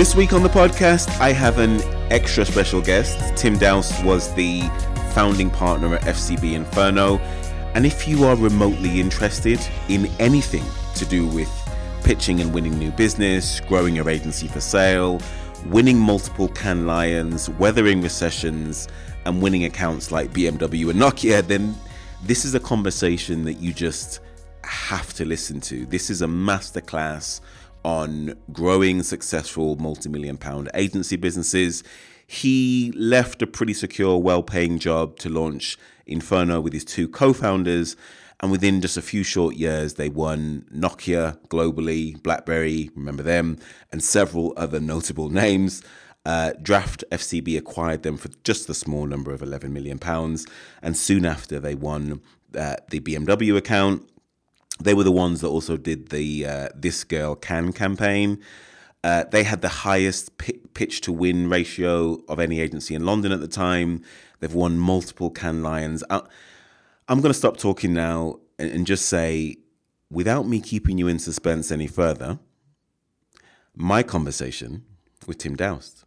This week on the podcast, I have an extra special guest. Tim Dowse was the founding partner at FCB Inferno. And if you are remotely interested in anything to do with pitching and winning new business, growing your agency for sale, winning multiple Cannes Lions, weathering recessions, and winning accounts like BMW and Nokia, then this is a conversation that you just have to listen to. This is a masterclass on growing successful multi-million pound agency businesses. He left a pretty secure, well-paying job to launch Inferno with his two co-founders, and within just a few short years, they won Nokia globally, BlackBerry, remember them, and several other notable names. Uh, Draft FCB acquired them for just the small number of 11 million pounds, and soon after they won uh, the BMW account they were the ones that also did the uh, This Girl Can campaign. Uh, they had the highest p- pitch to win ratio of any agency in London at the time. They've won multiple Cannes Lions. I, I'm going to stop talking now and, and just say, without me keeping you in suspense any further, my conversation with Tim Dowse.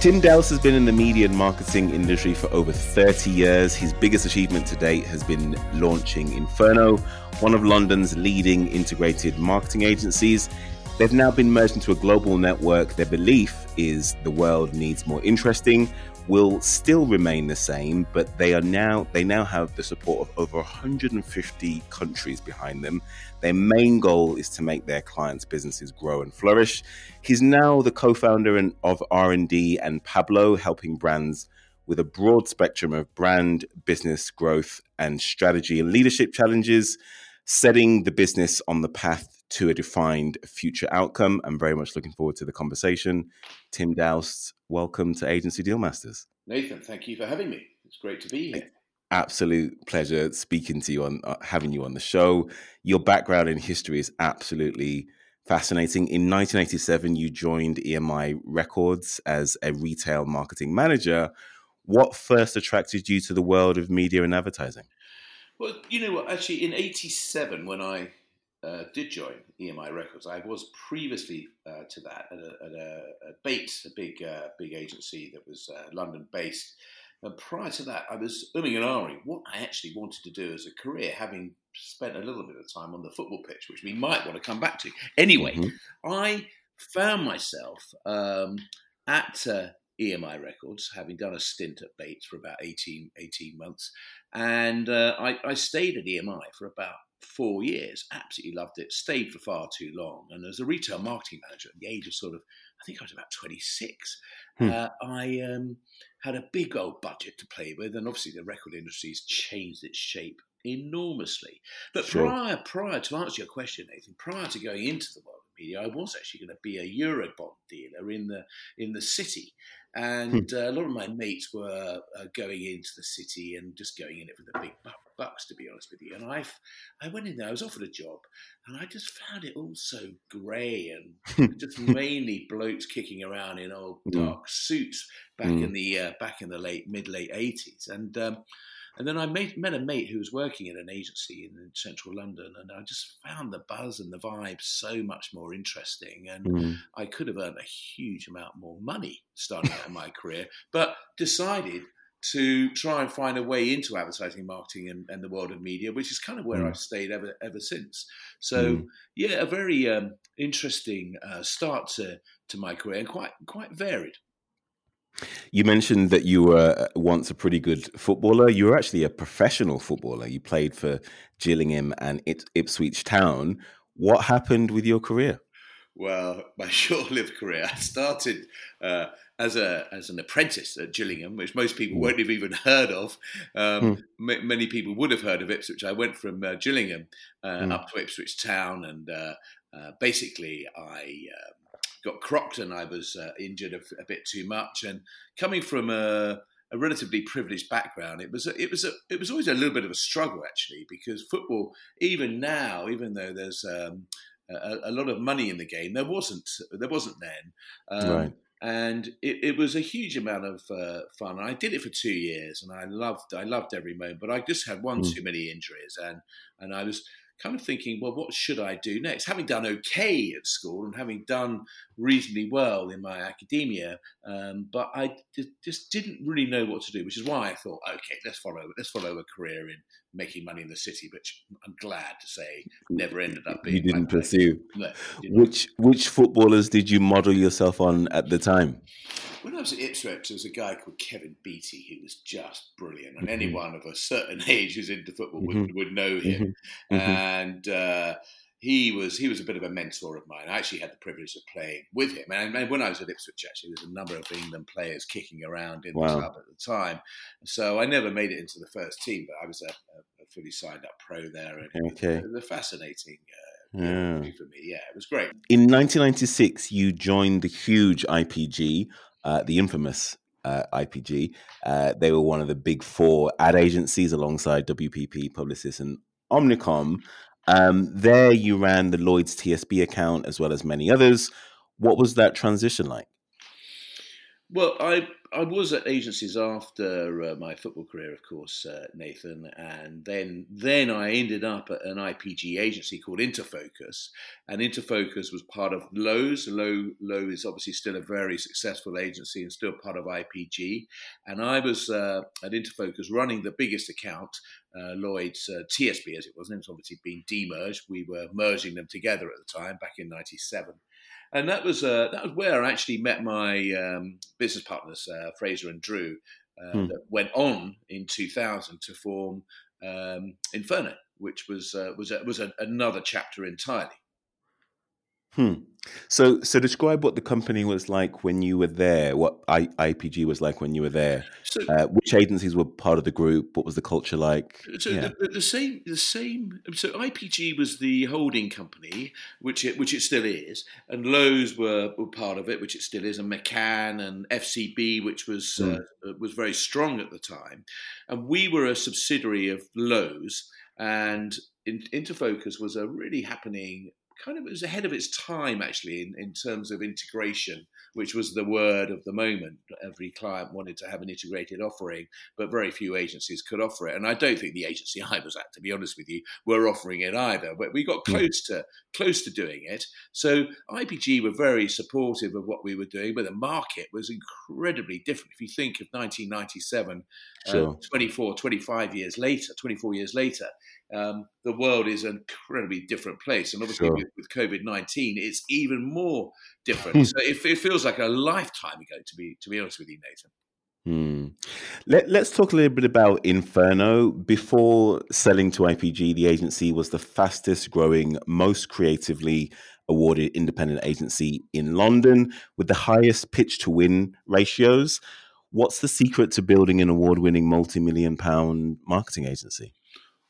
Tim Dowse has been in the media and marketing industry for over 30 years. His biggest achievement to date has been launching Inferno, one of London's leading integrated marketing agencies. They've now been merged into a global network. Their belief is the world needs more interesting, will still remain the same, but they are now they now have the support of over 150 countries behind them. Their main goal is to make their clients' businesses grow and flourish. He's now the co-founder of R&D and Pablo, helping brands with a broad spectrum of brand, business growth, and strategy and leadership challenges, setting the business on the path to a defined future outcome. I'm very much looking forward to the conversation. Tim Dowse, welcome to Agency Deal Masters. Nathan, thank you for having me. It's great to be here. Absolute pleasure speaking to you on uh, having you on the show. Your background in history is absolutely fascinating. In 1987, you joined EMI Records as a retail marketing manager. What first attracted you to the world of media and advertising? Well, you know what? Actually, in '87, when I uh, did join EMI Records. I was previously uh, to that at a, at a, a Bates, a big uh, big agency that was uh, London based. And prior to that, I was umming and ahhing what I actually wanted to do as a career, having spent a little bit of time on the football pitch, which we might want to come back to. Anyway, mm-hmm. I found myself um, at uh, EMI Records, having done a stint at Bates for about 18, 18 months. And uh, I, I, stayed at EMI for about four years. Absolutely loved it. Stayed for far too long. And as a retail marketing manager at the age of sort of, I think I was about 26, hmm. uh, I um, had a big old budget to play with. And obviously, the record industry has changed its shape enormously. But sure. prior, prior to answer your question, Nathan, prior to going into the world media, I was actually going to be a Eurobond dealer in the in the city. Hmm. And uh, a lot of my mates were uh, going into the city and just going in it for the big bucks, to be honest with you. And I, I went in there. I was offered a job, and I just found it all so grey and just mainly blokes kicking around in old hmm. dark suits back mm. in the uh, back in the late mid late eighties. And um, and then I met, met a mate who was working in an agency in, in, central London, and I just found the buzz and the vibe so much more interesting. And mm. I could have earned a huge amount more money starting out in my career, but decided to try and find a way into advertising, marketing, and, and the world of media, which is kind of where mm. I've stayed ever ever since. So mm. yeah, a very um, interesting uh, start to to my career and quite quite varied. You mentioned that you were uh, once a pretty good footballer. You were actually a professional footballer. You played for Gillingham and Ipswich Town. What happened with your career? Well, my short-lived career. I started uh, as a as an apprentice at Gillingham, which most people mm. won't have even heard of. Um, mm. m- many people would have heard of Ipswich. I went from uh, Gillingham uh, mm. up to Ipswich Town, and uh, uh, basically I um, got crocked and I was uh, injured a, a, bit too much. And coming from a, a, relatively privileged background, it was a, it was a, it was always a little bit of a struggle actually because football, even now, even though there's um, a, a, lot of money in the game, there wasn't there wasn't then. Um, right. and it, it, was a huge amount of uh, fun. I did it for two years, and I loved I loved every moment. But I just had one mm. too many injuries, and and I was kind of thinking, well, what should I do next? Having done okay at school and having done reasonably well in my academia, um, but I d- just didn't really know what to do, which is why I thought, okay, let's follow let's follow a career in making money in the city, which I'm glad to say never ended up being. You didn't pursue. No, didn't. Which which footballers did you model yourself on at the time? When I was at Ipswich, there was a guy called Kevin Beattie who was just brilliant, and mm-hmm. anyone of a certain age who's into football mm-hmm. would, would know him. Mm-hmm. mm-hmm. And uh, he was he was a bit of a mentor of mine. I actually had the privilege of playing with him, and, and when I was at Ipswich, actually, there was a number of England players kicking around in wow. the club at the time. So I never made it into the first team, but I was a, a fully signed up pro there, and okay. it was a fascinating. Uh, yeah. for me, yeah, it was great. In 1996, you joined the huge IPG, uh, the infamous uh, IPG. Uh, they were one of the big four ad agencies alongside WPP, Publicis, and Omnicom. Um, there, you ran the Lloyd's TSB account as well as many others. What was that transition like? Well, I I was at agencies after uh, my football career, of course, uh, Nathan, and then then I ended up at an IPG agency called Interfocus, and Interfocus was part of Lowe's. Lowe Lowe is obviously still a very successful agency and still part of IPG, and I was uh, at Interfocus running the biggest account, uh, Lloyd's uh, TSB as it was, and it's obviously been demerged. We were merging them together at the time back in '97 and that was uh, that was where I actually met my um, business partners, uh, Fraser and Drew, uh, hmm. that went on in 2000 to form um, Inferno, which was uh, was a, was a, another chapter entirely. Hmm. So, so describe what the company was like when you were there. What I, IPG was like when you were there. So, uh, which agencies were part of the group? What was the culture like? So yeah. the, the, same, the same. So IPG was the holding company, which it which it still is, and Lowe's were, were part of it, which it still is, and McCann and FCB, which was hmm. uh, was very strong at the time, and we were a subsidiary of Lowe's, and Interfocus was a really happening kind of it was ahead of its time actually in, in terms of integration, which was the word of the moment. Every client wanted to have an integrated offering, but very few agencies could offer it. And I don't think the agency I was at, to be honest with you, were offering it either. But we got close to close to doing it. So IPG were very supportive of what we were doing, but the market was incredibly different. If you think of 1997, uh, sure. uh, 24, 25 years later, 24 years later, um, the world is an incredibly different place. And obviously, sure. with, with COVID 19, it's even more different. Hmm. so it, it, feels like a lifetime ago, to be, to be honest with you, Nathan. Hmm. Let, let's talk a little bit about Inferno. Before selling to IPG, the agency was the fastest growing, most creatively awarded independent agency in London with the highest pitch to win ratios. What's the secret to building an award winning multi million pound marketing agency?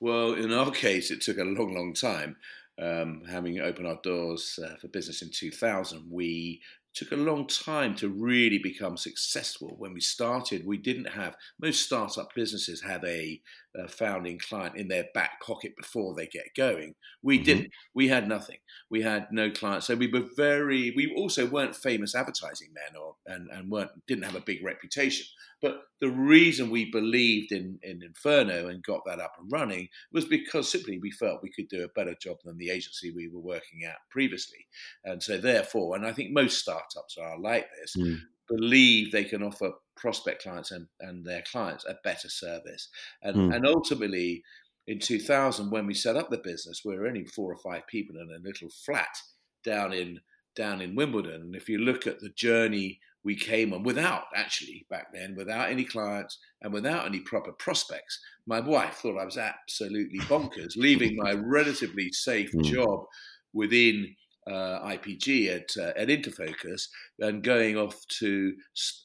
Well, in our case, it took a long, long time. Um, having opened our doors uh, for business in 2000, we took a long time to really become successful. When we started, we didn't have most startup businesses have a, a founding client in their back pocket before they get going. We mm-hmm. didn't. We had nothing. We had no clients. So we were very. We also weren't famous advertising men, or and and weren't didn't have a big reputation. But the reason we believed in, in Inferno and got that up and running was because simply we felt we could do a better job than the agency we were working at previously. And so, therefore, and I think most startups are like this, mm. Believe they can offer prospect clients and, and their clients a better service. And, mm. and ultimately, in 2000, when we set up the business, we were only four or five people in a little flat down in down in Wimbledon. And if you look at the journey we came on without actually back then, without any clients and without any proper prospects. My wife thought I was absolutely bonkers, leaving my relatively safe mm. job within uh, IPG at uh, at Interfocus and going off to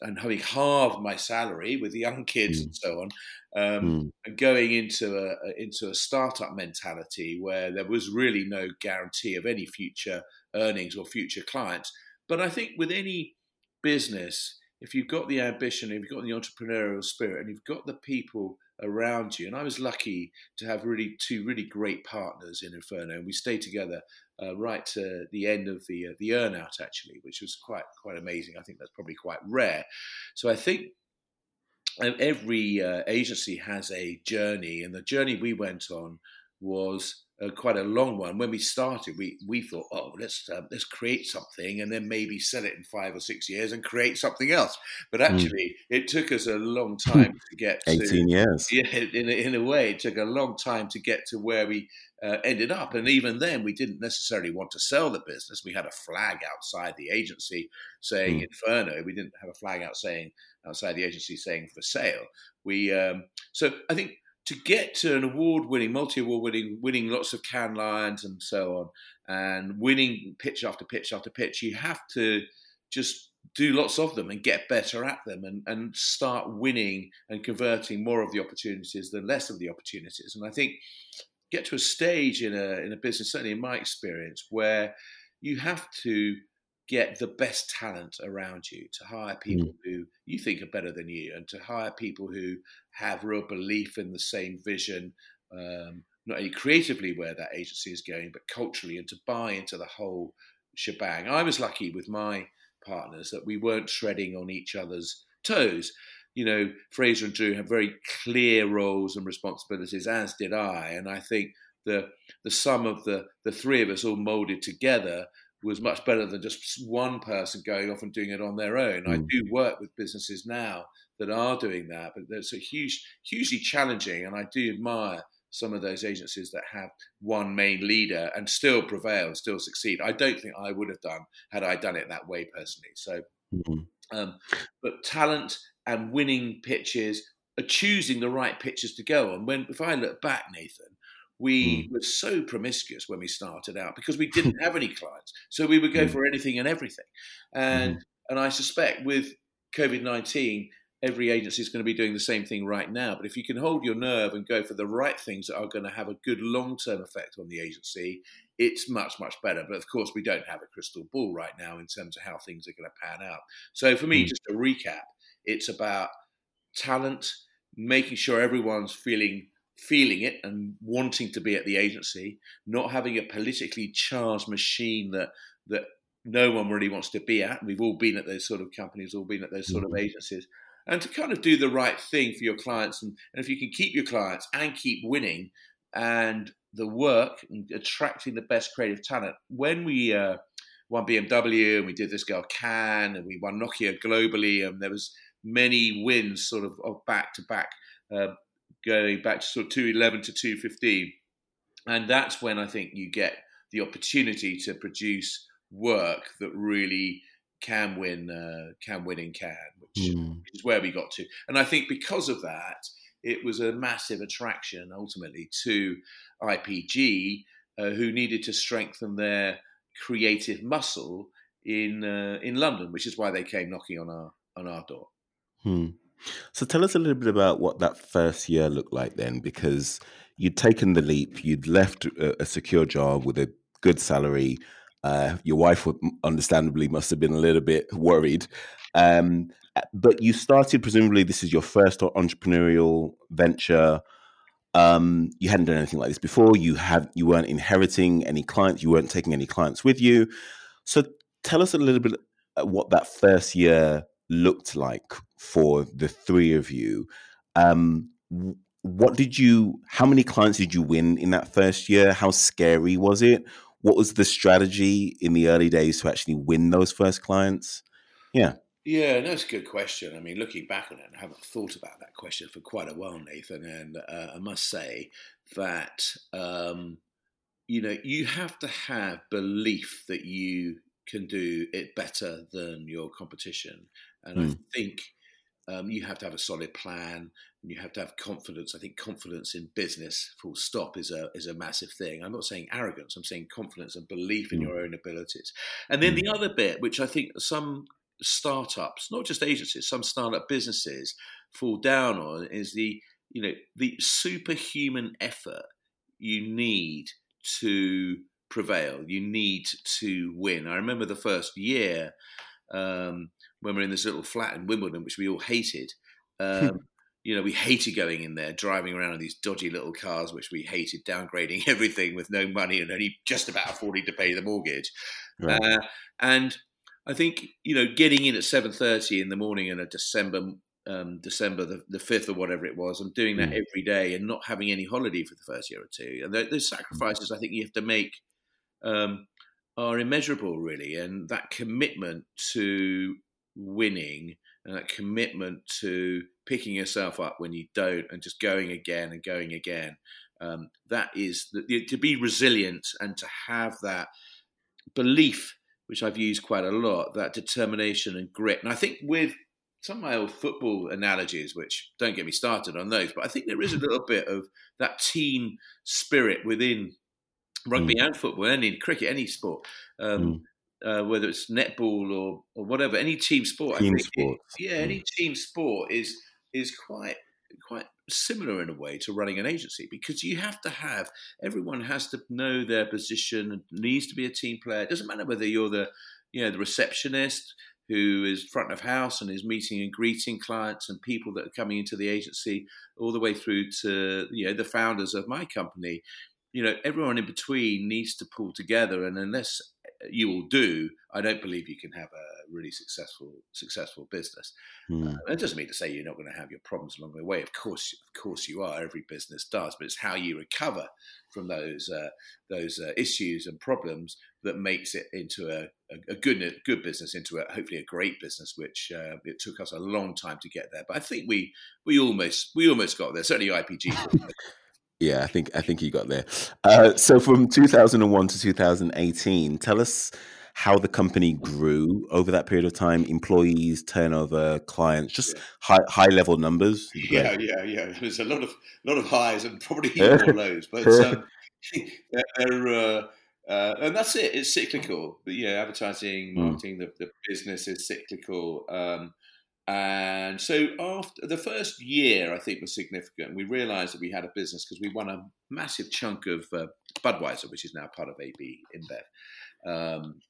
and having halved my salary with young kids mm. and so on, um, mm. and going into a into a startup mentality where there was really no guarantee of any future earnings or future clients. But I think with any business, if you've got the ambition, if you've got the entrepreneurial spirit, and you've got the people around you. And I was lucky to have really two really great partners in Inferno, and we stayed together uh, right to the end of the uh, the earnout actually, which was quite quite amazing. I think that's probably quite rare. So I think um, every uh, agency has a journey, and the journey we went on was uh, quite a long one. When we started, we we thought, oh, let's uh, let's create something and then maybe sell it in five or six years and create something else. But hmm. actually, mm. it took us a long time to get to, eighteen years. Yeah, in in a way, it took a long time to get to where we uh, ended up. And even then, we didn't necessarily want to sell the business. We had a flag outside the agency saying mm. Inferno. We didn't have a flag out saying outside the agency saying for sale. We um, so I think to get to an award-winning, multi-award winning, winning lots of Cannes Lions and so on, and winning pitch after pitch after pitch, you have to just do lots of them and get better at them and, and start winning and converting more of the opportunities than less of the opportunities. And I think get to a stage in a in a business, certainly in my experience, where you have to get the best talent around you, to hire people mm. who you think are better than you, and to hire people who have real belief in the same vision, um, not only creatively where that agency is going, but culturally, and to buy into the whole shebang. I was lucky with my partners that we weren't treading on each other's toes. You know, Fraser and Drew have very clear roles and responsibilities, as did I, and I think the the sum of the the three of us all molded together was much better than just one person going off and doing it on their own. Mm. I do work with businesses now that are doing that, but it's a huge, hugely challenging, and I do admire some of those agencies that have one main leader and still prevail, still succeed. I don't think I would have done had I done it that way personally. So, mm-hmm. um, but talent and winning pitches are choosing the right pitches to go on. When if I look back, Nathan, we mm. were so promiscuous when we started out because we didn't have any clients. So we would go mm. for anything and everything. And mm. and I suspect with COVID nineteen, every agency is going to be doing the same thing right now. But if you can hold your nerve and go for the right things that are going to have a good long term effect on the agency, it's much, much better. But of course, we don't have a crystal ball right now in terms of how things are going to pan out. So for me, mm. just to recap, it's about talent, making sure everyone's feeling feeling it and wanting to be at the agency, not having a politically charged machine that that no one really wants to be at. We've all been at those sort of companies, all been at those sort of mm-hmm. agencies. And to kind of do the right thing for your clients, and, and if you can keep your clients and keep winning, and the work and attracting the best creative talent. When we uh, won BMW and we did this girl Can and we won Nokia globally, and there was many wins sort of, of back to back uh, going back to sort of 211 to 215. And that's when I think you get the opportunity to produce work that really can win, uh, can win in Cannes, which mm. is where we got to. And I think because of that, it was a massive attraction ultimately to IPG, uh, who needed to strengthen their creative muscle in uh, in London, which is why they came knocking on our on our door. Hmm. So tell us a little bit about what that first year looked like then, because you'd taken the leap, you'd left a, a secure job with a good salary. Uh, your wife, would, understandably, must have been a little bit worried. Um, but you started, presumably, this is your first entrepreneurial venture. Um, you hadn't done anything like this before. You had you weren't inheriting any clients. You weren't taking any clients with you. So tell us a little bit uh, what that first year looked like for the three of you. Um, what did you? How many clients did you win in that first year? How scary was it? What was the strategy in the early days to actually win those first clients? Yeah. Yeah, that's a good question. I mean, looking back on it, I haven't thought about that question for quite a while, Nathan. And uh, I must say that um, you know you have to have belief that you can do it better than your competition, and mm. I hmm. think um, you have to have a solid plan and you have to have confidence. I think confidence in business, full stop, is a is a massive thing. I'm not saying arrogance. I'm saying confidence and belief in mm. your own abilities. And then mm. the other bit, which I think some startups, not just agencies, some startup businesses fall down on, is the you know the superhuman effort you need to prevail. You need to win. I remember the first year. Um, when we are in this little flat in Wimbledon, which we all hated. Hmm. Um, you know, we hated going in there, driving around in these dodgy little cars, which we hated, downgrading everything with no money and only just about affording to pay the mortgage. Right. Uh, and I think you know, getting in at seven thirty in the morning in a December um, December the, 5th or whatever it was, and doing that mm. every day and not having any holiday for the first year or two. And those sacrifices I think you have to make um, are immeasurable, really. And that commitment to winning and that commitment to picking yourself up when you don't and just going again and going again. Um, that is the, to be resilient and to have that belief, which I've used quite a lot, that determination and grit. And I think with some of my old football analogies, which don't get me started on those, but I think there is a little bit of that team spirit within rugby mm. and football, and in cricket, any sport. Um, mm uh, whether it's netball or, or whatever, any team sport. Team sport. It, yeah, any team sport is is quite quite similar in a way to running an agency because you have to have everyone has to know their position and needs to be a team player. It doesn't matter whether you're the you know the receptionist who is front of house and is meeting and greeting clients and people that are coming into the agency all the way through to you know the founders of my company you know everyone in between needs to pull together and unless you will do, I don't believe you can have a really successful successful business. Mm. Uh, it doesn't mean to say you're not going to have your problems along the way. Of course, of course you are. Every business does, but it's how you recover from those uh, those uh, issues and problems that makes it into a, a, a, good good business, into a hopefully a great business. Which uh, it took us a long time to get there, but I think we we almost we almost got there. Certainly, IPG. Yeah, I think I think you got there. Uh, so from 2001 to 2018, tell us how the company grew over that period of time, employees, turnover, clients, just yeah. high high level numbers. Yeah, yeah, yeah. There's a lot of lot of highs and probably more lows, but um, they're, uh, uh, and that's it. It's cyclical. But yeah, advertising, hmm. marketing, mm. the, the business is cyclical. Um, and so after the first year, I think was significant. We realised that we had a business because we won a massive chunk of uh, Budweiser, which is now part of AB InBev. Um,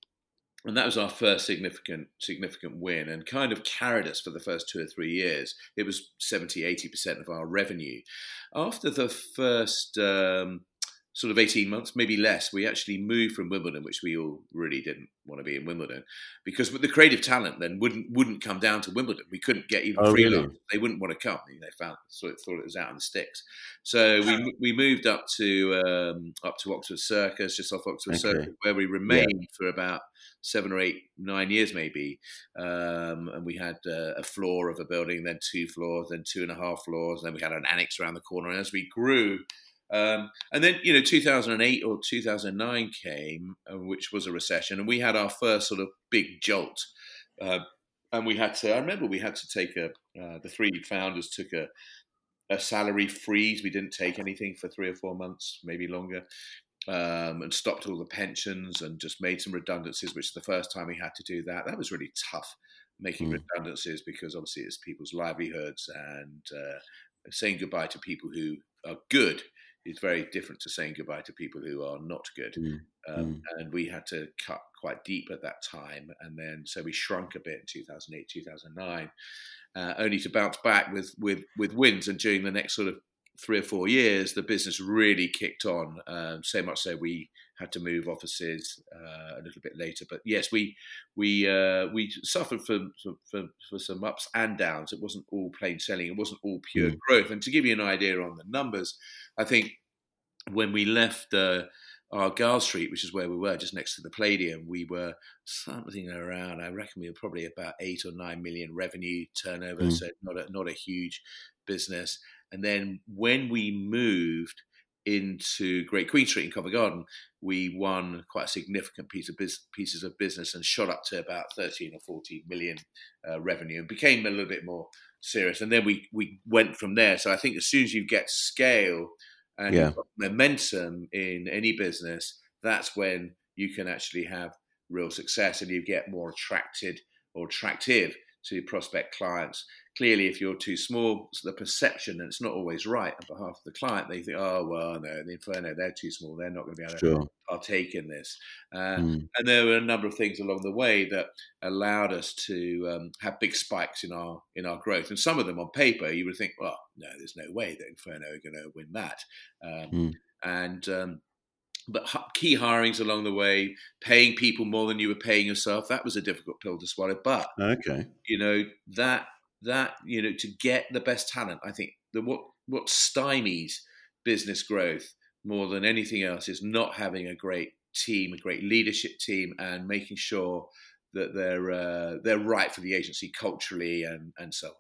and that was our first significant significant win and kind of carried us for the first two or three years. It was 70, 80% of our revenue. After the first um, sort of 18 months, maybe less, we actually moved from Wimbledon, which we all really didn't want to be in Wimbledon, because the creative talent then wouldn't wouldn't come down to Wimbledon. We couldn't get even oh, freelance. Really? They wouldn't want to come. They found so thought it was out in the sticks. So we we moved up to um, up to Oxford Circus, just off Oxford okay. Circus, where we remained yeah. for about seven or eight, nine years maybe. Um, and we had uh, a floor of a building, then two floors, then two and a half floors, and then we had an annex around the corner. And as we grew, um, and then, you know, 2008 or 2009 came, uh, which was a recession, and we had our first sort of big jolt. Uh, and we had to, I remember we had to take a, uh, the three founders took a, a salary freeze. We didn't take anything for three or four months, maybe longer, um, and stopped all the pensions and just made some redundancies, which is the first time we had to do that. That was really tough, making mm. redundancies because obviously it's people's livelihoods and uh, saying goodbye to people who are good is very different to saying goodbye to people who are not good. Mm. Um, mm. And we had to cut quite deep at that time. And then, so we shrunk a bit in 2008, 2009, uh, only to bounce back with, with, with wins. And during the next sort of three or four years, the business really kicked on. Um, so much so we had to move offices uh, a little bit later. But yes, we we uh, we suffered from, for, for some ups and downs. It wasn't all plain selling. It wasn't all pure mm. growth. And to give you an idea on the numbers, I think when we left. Uh, Argyll Street, which is where we were, just next to the Palladium, we were something around. I reckon we were probably about eight or nine million revenue turnover, mm. so not a, not a huge business. And then when we moved into Great Queen Street in Covent Garden, we won quite a significant piece of biz- pieces of business and shot up to about 13 or 14 million uh, revenue and became a little bit more serious. And then we we went from there. So I think as soon as you get scale and yeah. momentum in any business, that's when you can actually have real success and you get more attracted or attractive to prospect clients clearly, if you're too small, the perception, and it's not always right on behalf of the client, they think, oh, well, no, the Inferno, they're too small. They're not going to be able sure. to partake in this. Uh, mm. And there were a number of things along the way that allowed us to um, have big spikes in our in our growth. And some of them on paper, you would think, well, no, there's no way that Inferno are going to win that. Um, mm. And um, but key hirings along the way, paying people more than you were paying yourself, that was a difficult pill to swallow. But okay, you know that that you know to get the best talent, I think the what what stymies business growth more than anything else is not having a great team, a great leadership team, and making sure that they're uh, they're right for the agency culturally and and so on.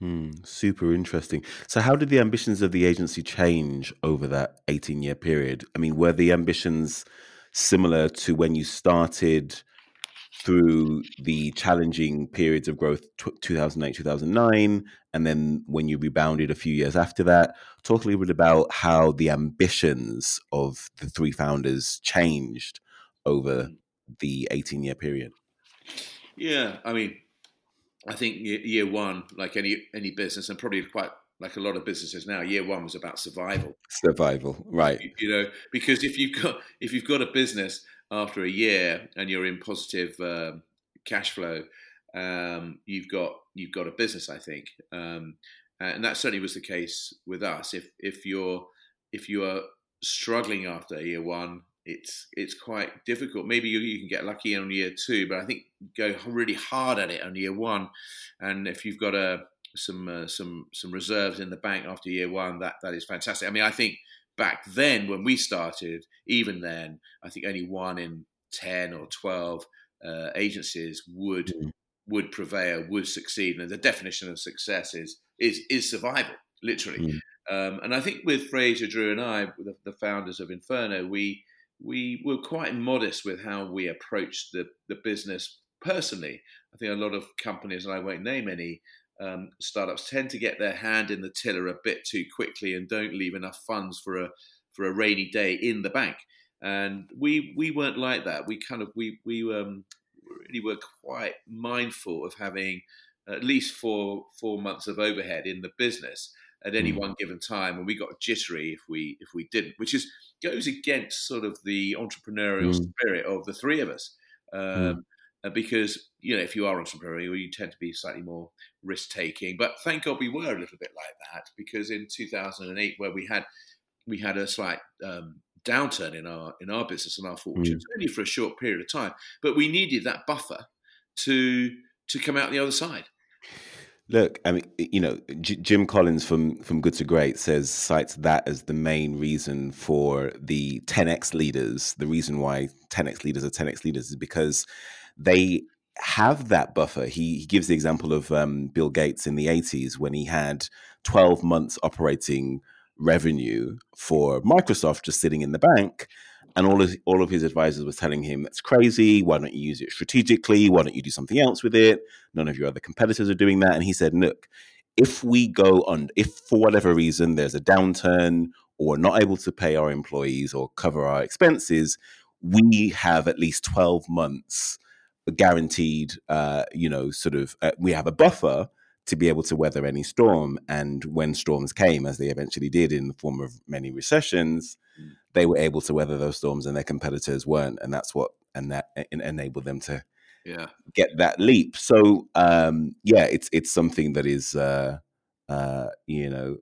Hmm, super interesting. So, how did the ambitions of the agency change over that 18 year period? I mean, were the ambitions similar to when you started through the challenging periods of growth, 2008, 2009, and then when you rebounded a few years after that? Talk a little bit about how the ambitions of the three founders changed over hmm. the 18 year period. Yeah, I mean, I think year one, like any any business, and probably quite like a lot of businesses now, year one was about survival. Survival, right? You, you know, because if you've got if you've got a business after a year and you're in positive um, cash flow, um, you've got you've got a business. I think, um, and that certainly was the case with us. If if you're if you are struggling after year one, it's it's quite difficult. Maybe you, you, can get lucky on year two, but I think go really hard at it on year one. And if you've got a some uh, some some reserves in the bank after year one, that that is fantastic. I mean, I think back then when we started, even then, I think only one in ten or twelve uh, agencies would mm. would prevail, would succeed. And the definition of success is is is survival, literally. Mm. Um, and I think with Fraser, Drew, and I, the, the founders of Inferno, we we were quite modest with how we approached the, the business personally. I think a lot of companies, and I won't name any, um, startups tend to get their hand in the tiller a bit too quickly and don't leave enough funds for a for a rainy day in the bank. And we we weren't like that. We kind of we we um, really were quite mindful of having at least four four months of overhead in the business at any mm. one given time, and we got jittery if we if we didn't, which is goes against sort of the entrepreneurial mm. spirit of the three of us. Um, mm. Because you know, if you are entrepreneurial, you tend to be slightly more risk taking. But thank God we were a little bit like that because in 2008, where we had we had a slight um, downturn in our in our business and our fortunes, mm. only for a short period of time, but we needed that buffer to to come out the other side. Look, I mean, you know, J- Jim Collins from from Good to Great says cites that as the main reason for the 10x leaders. The reason why 10x leaders are 10x leaders is because they have that buffer. He, he gives the example of um, Bill Gates in the 80s when he had 12 months operating revenue for Microsoft just sitting in the bank and all of all of his advisors were telling him that's crazy. Why don't you use it strategically? Why don't you do something else with it? None of your other competitors are doing that. And he said, look, if we go on, if for whatever reason there's a downturn or we're not able to pay our employees or cover our expenses, we have at least 12 months guaranteed, uh, you know, sort of, uh, we have a buffer to be able to weather any storm. And when storms came, as they eventually did in the form of many recessions, mm they were able to weather those storms and their competitors weren't, and that's what and that enabled them to yeah get that leap. So um, yeah, it's it's something that is uh, uh, you know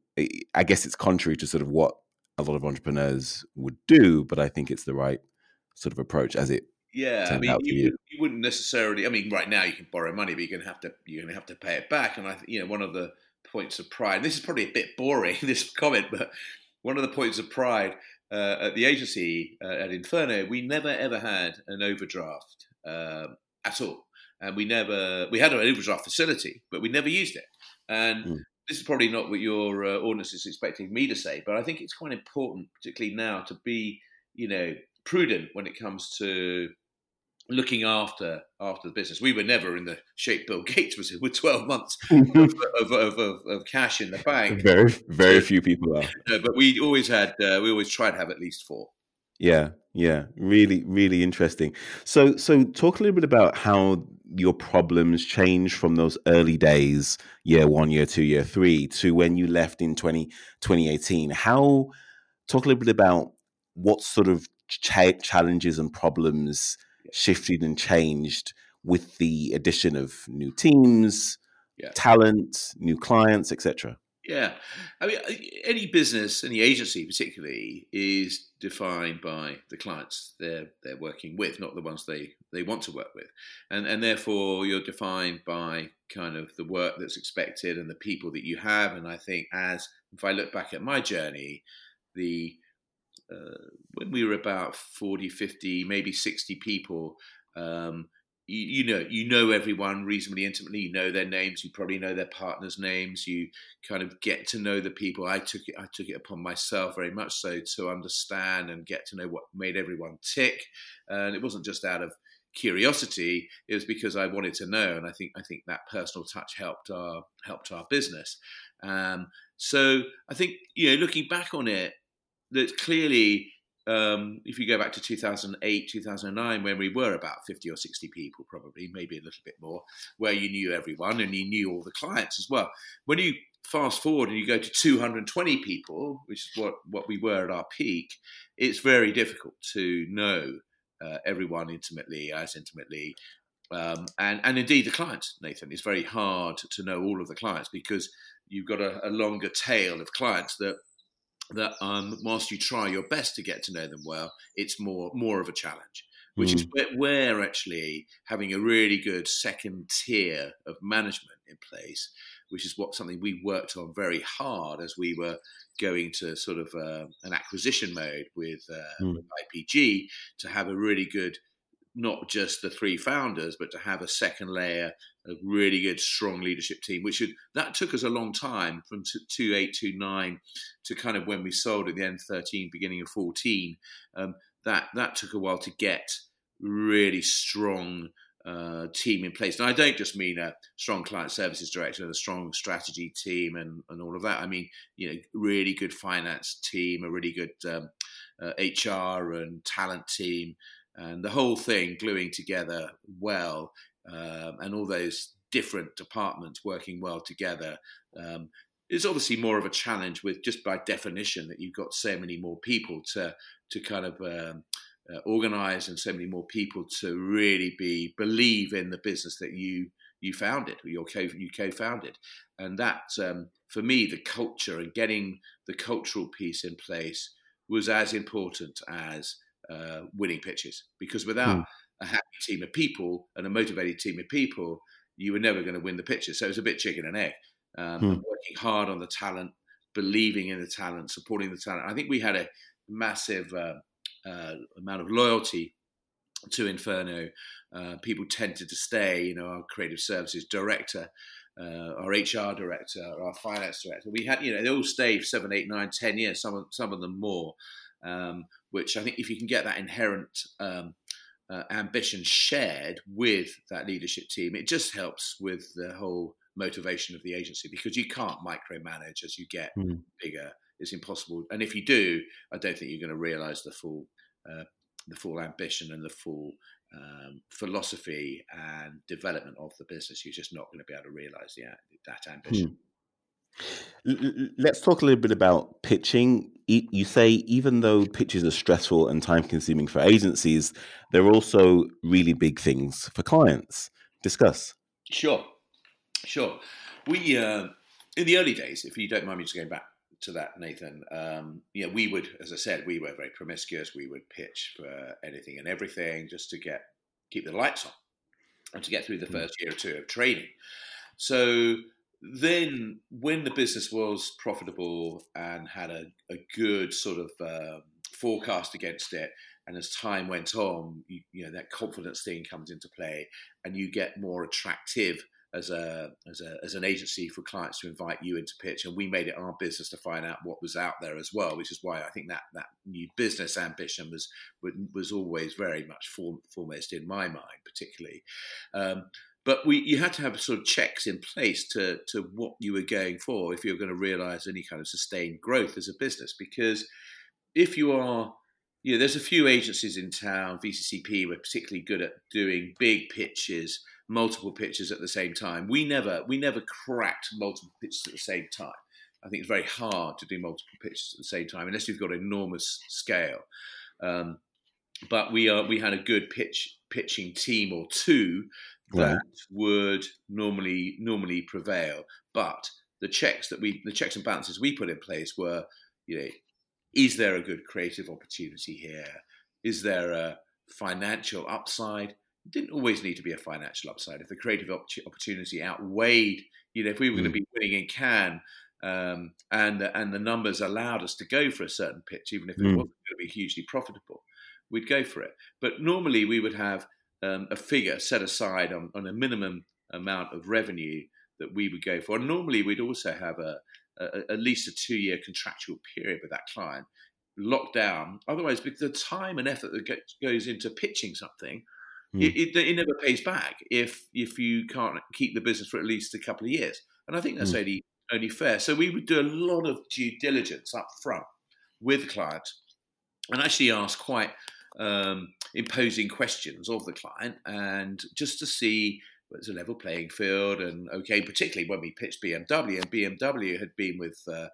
I guess it's contrary to sort of what a lot of entrepreneurs would do, but I think it's the right sort of approach as it yeah, I mean, you, you. you, wouldn't necessarily. I mean, right now you can borrow money, but you're gonna have to you're gonna have to pay it back. And I, you know, one of the points of pride. this is probably a bit boring, this comment, but one of the points of pride uh, at the agency uh, at Inferno, we never ever had an overdraft um, at all, and we never we had an overdraft facility, but we never used it. And mm. this is probably not what your uh, audience is expecting me to say, but I think it's quite important, particularly now, to be you know prudent when it comes to looking after after the business. We were never in the shape Bill Gates was in with 12 months of, of, of, of, cash in the bank. Very, very few people are. but we always had, uh, we always tried to have at least four. Yeah, yeah, really, really interesting. So, so talk a little bit about how your problems changed from those early days, year one, year two, year three, to when you left in 20, 2018. How talk a little bit about what sort of ch- challenges and problems shifted and changed with the addition of new teams, yeah. talent, new clients, etc. Yeah, I mean, any business, any agency particularly, is defined by the clients they're they're working with, not the ones they they want to work with, and and therefore you're defined by kind of the work that's expected and the people that you have. And I think as if I look back at my journey, the uh, when we were about 40, 50, maybe 60 people, um, you, you, know you know everyone reasonably intimately. You know their names. You probably know their partners' names. You kind of get to know the people. I took it. I took it upon myself very much so to understand and get to know what made everyone tick. And it wasn't just out of curiosity. It was because I wanted to know, and I think I think that personal touch helped our helped our business. Um, so I think you know, looking back on it, that clearly um, if you go back to 2008, 2009, when we were about 50 or 60 people, probably, maybe a little bit more, where you knew everyone and you knew all the clients as well. When you fast forward and you go to 220 people, which is what, what we were at our peak, it's very difficult to know uh, everyone intimately, as intimately. Um, and, and indeed, the clients, Nathan, it's very hard to know all of the clients because you've got a, a longer tail of clients that that um, whilst you try your best to get to know them well, it's more more of a challenge. Which mm. is where we're actually having a really good second tier of management in place, which is what something we worked on very hard as we were going to sort of uh, an acquisition mode with, uh, mm. with IPG to have a really good not just the three founders, but to have a second layer, a really good, strong leadership team, which should, that took us a long time from 2829 to kind of when we sold at the end 13, beginning of 14. Um, that, that took a while to get really strong uh, team in place. And I don't just mean a strong client services director and a strong strategy team and, and all of that. I mean, you know, really good finance team, a really good um, uh, HR and talent team, and the whole thing gluing together well, um, and all those different departments working well together um, is obviously more of a challenge with just by definition that you've got so many more people to to kind of um, uh, organize and so many more people to really be believe in the business that you you founded or your co you co-founded. And that um, for me the culture and getting the cultural piece in place was as important as uh, winning pitches because without mm. a happy team of people and a motivated team of people, you were never going to win the pitches. So it was a bit chicken and egg. Um, mm. Working hard on the talent, believing in the talent, supporting the talent. I think we had a massive uh, uh, amount of loyalty to Inferno. Uh, people tended to stay. You know, our creative services director. Uh, our HR director, our finance director. We had, you know, they all stayed seven, eight, nine, ten years. Some of some of them more. Um, which I think if you can get that inherent um, uh, ambition shared with that leadership team, it just helps with the whole motivation of the agency because you can't micromanage as you get mm. bigger. It's impossible, and if you do, I don't think you're going to realise the full uh, the full ambition and the full um, philosophy and development of the business. You're just not going to be able to realise that ambition. Mm. Let's talk a little bit about pitching. You say even though pitches are stressful and time consuming for agencies, they're also really big things for clients. Discuss. Sure, sure. We uh, in the early days, if you don't mind me just going back to that, Nathan. Um, yeah, we would, as I said, we were very promiscuous. We would pitch for anything and everything just to get keep the lights on and to get through the hmm. first year or two of training. So then when the business was profitable and had a, a good sort of um, forecast against it and as time went on you, you, know that confidence thing comes into play and you get more attractive as a, as a as an agency for clients to invite you into pitch and we made it our business to find out what was out there as well which is why I think that that new business ambition was was always very much foremost in my mind particularly. Um, but we, you had to have sort of checks in place to, to what you were going for if you were going to realize any kind of sustained growth as a business. Because if you are you know there's a few agencies in town. VCCP were particularly good at doing big pitches, multiple pitches at the same time. We never we never cracked multiple pitches at the same time. I think it's very hard to do multiple pitches at the same time unless you've got enormous scale. Um, but we are we had a good pitch pitching team or two that would normally normally prevail. But the checks that we the checks and balances we put in place were, you know, is there a good creative opportunity here? Is there a financial upside? It didn't always need to be a financial upside. If the creative opportunity outweighed, you know, if we were mm. going to be winning in Cannes um, and and the numbers allowed us to go for a certain pitch, even if it mm. wasn't going to be hugely profitable, we'd go for it. But normally we would have um, a figure set aside on, on, a minimum amount of revenue that we would go for. And normally we'd also have a, a at least a two year contractual period with that client locked down. Otherwise, because the time and effort that goes into pitching something. Mm. It, it, it, never pays back if if you can't keep the business for at least a couple of years, and I think that's mm. only only fair. So we would do a lot of due diligence up front with clients and actually ask quite um, imposing questions of the client and just to see it's a level playing field and okay particularly when we pitched BMW and BMW had been with uh,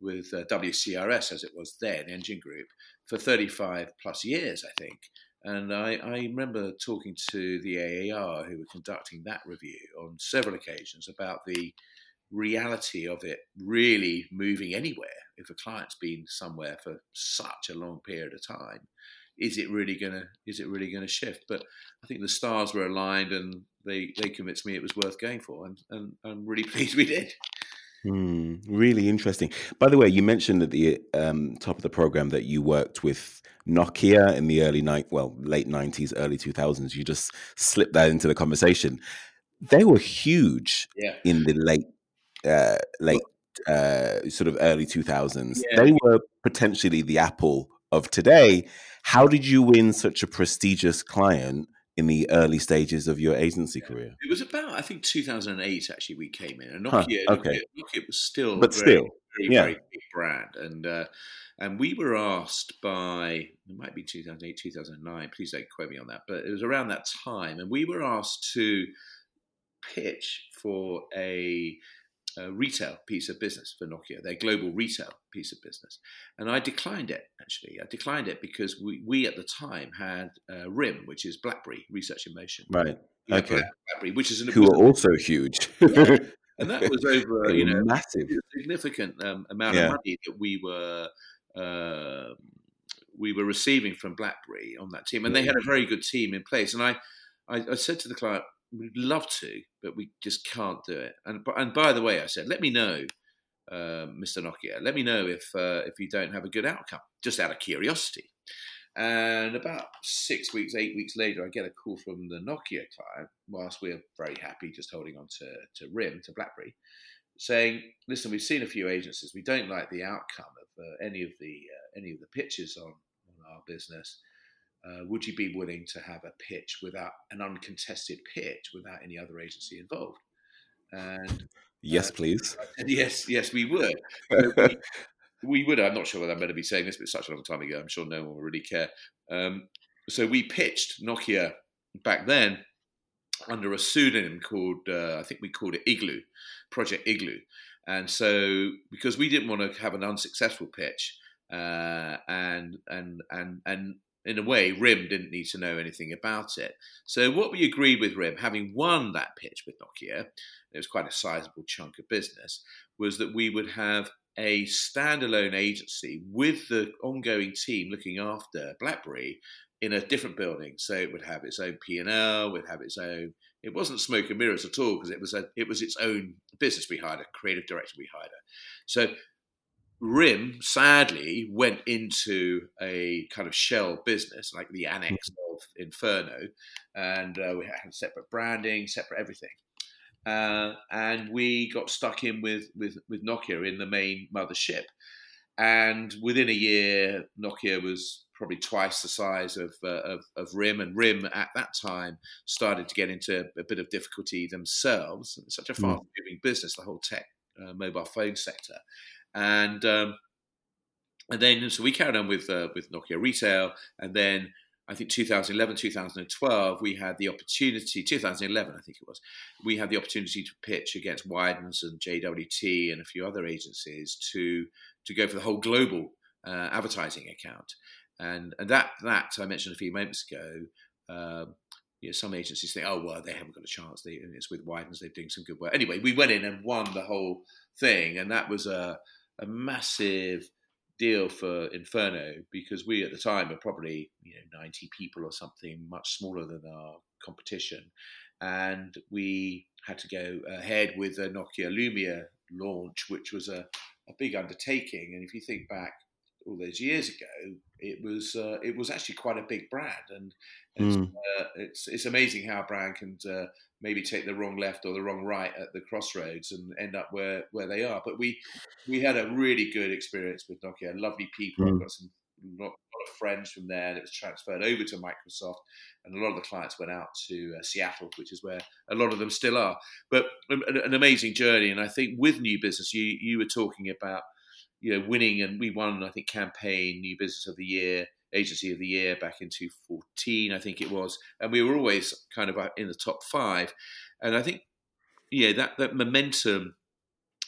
with uh, WCRS as it was then engine group for 35 plus years I think. And I, I, remember talking to the AAR who were conducting that review on several occasions about the reality of it really moving anywhere if a client's been somewhere for such a long period of time is it really gonna is it really gonna shift but i think the stars were aligned and they they convinced me it was worth going for and, and i'm really pleased we did Hmm, really interesting. By the way, you mentioned at the um, top of the program that you worked with Nokia in the early night, well, late nineties, early two thousands. You just slipped that into the conversation. They were huge yeah. in the late uh, late uh, sort of early 2000s. Yeah. They were potentially the Apple of today. How did you win such a prestigious client in the early stages of your agency yeah. career? It was about, I think, 2008. Actually, we came in, and Nokia, huh, okay. Nokia, Nokia, was still, but very, still, very, yeah. very big brand, and uh, and we were asked by it might be 2008, 2009. Please don't quote me on that, but it was around that time, and we were asked to pitch for a a retail piece of business for Nokia, their global retail piece of business. And I declined it, actually. I declined it because we, we at the time had uh, RIM, which is BlackBerry Research in Motion. Right. Okay. BlackBerry, which is an, Who are also huge. yeah. And that was over, you know, massive, significant um, amount yeah. of money that we were uh, we were receiving from BlackBerry on that team, and they had a very good team in place. And I, I, I said to the client, we'd love to, but we just can't do it. And and by the way, I said, let me know, uh, Mr. Nokia. Let me know if uh, if you don't have a good outcome, just out of curiosity. And about six weeks, eight weeks later, I get a call from the Nokia client, whilst we're very happy just holding on to, to RIM, to BlackBerry, saying, listen, we've seen a few agencies. We don't like the outcome of uh, any of the uh, any of the pitches on, on our business uh, would you be willing to have a pitch without an uncontested pitch without any other agency involved? And yes, uh, please. yes, yes, we would. we, we, would. I'm not sure whether I'm going to be saying this, but it's such a long time ago. I'm sure no one will really care. Um, so we pitched Nokia back then under a pseudonym called uh, I think we called it Igloo, Project Igloo. And so because we didn't want to have an unsuccessful pitch, uh, and and and and in a way, RIM didn't need to know anything about it. So what we agreed with RIM, having won that pitch with Nokia, it was quite a sizable chunk of business, was that we would have a standalone agency with the ongoing team looking after BlackBerry in a different building. So it would have its own P&L, would have its own. It wasn't smoke and mirrors at all because it was a, it was its own business we hired, a creative director we hired. So RIM sadly went into a kind of shell business, like the annex mm-hmm. of Inferno, and uh, we had separate branding, separate everything. Uh, and we got stuck in with, with, with Nokia in the main mothership. And within a year, Nokia was probably twice the size of, uh, of, of, RIM, and RIM at that time started to get into a bit of difficulty themselves. It's such a mm. fast moving business, the whole tech uh, mobile phone sector and um, and then so we carried on with uh, with Nokia retail, and then I think 2011, 2012, we had the opportunity. 2011, I think it was, we had the opportunity to pitch against Wiedens and JWT and a few other agencies to to go for the whole global uh, advertising account, and and that that I mentioned a few moments ago. Um, you know, some agencies think, oh well, they haven't got a chance. They, it's with Wiedens, they're doing some good work. Anyway, we went in and won the whole thing, and that was a a massive deal for Inferno because we at the time were probably you know 90 people or something, much smaller than our competition, and we had to go ahead with a Nokia Lumia launch, which was a, a big undertaking. And if you think back all those years ago, it was uh, it was actually quite a big brand, and it's, mm. uh, it's, it's amazing how a brand can uh, maybe take the wrong left or the wrong right at the crossroads and end up where where they are. But we we had a really good experience with Nokia, lovely people. Mm. I've got some lot, lot of friends from there, and it was transferred over to Microsoft, and a lot of the clients went out to uh, Seattle, which is where a lot of them still are. But an, an amazing journey, and I think with new business, you you were talking about you know, winning, and we won, I think, campaign new business of the year, agency of the year back in 2014, I think it was, and we were always kind of uh, in the top five, and I think, yeah, that that momentum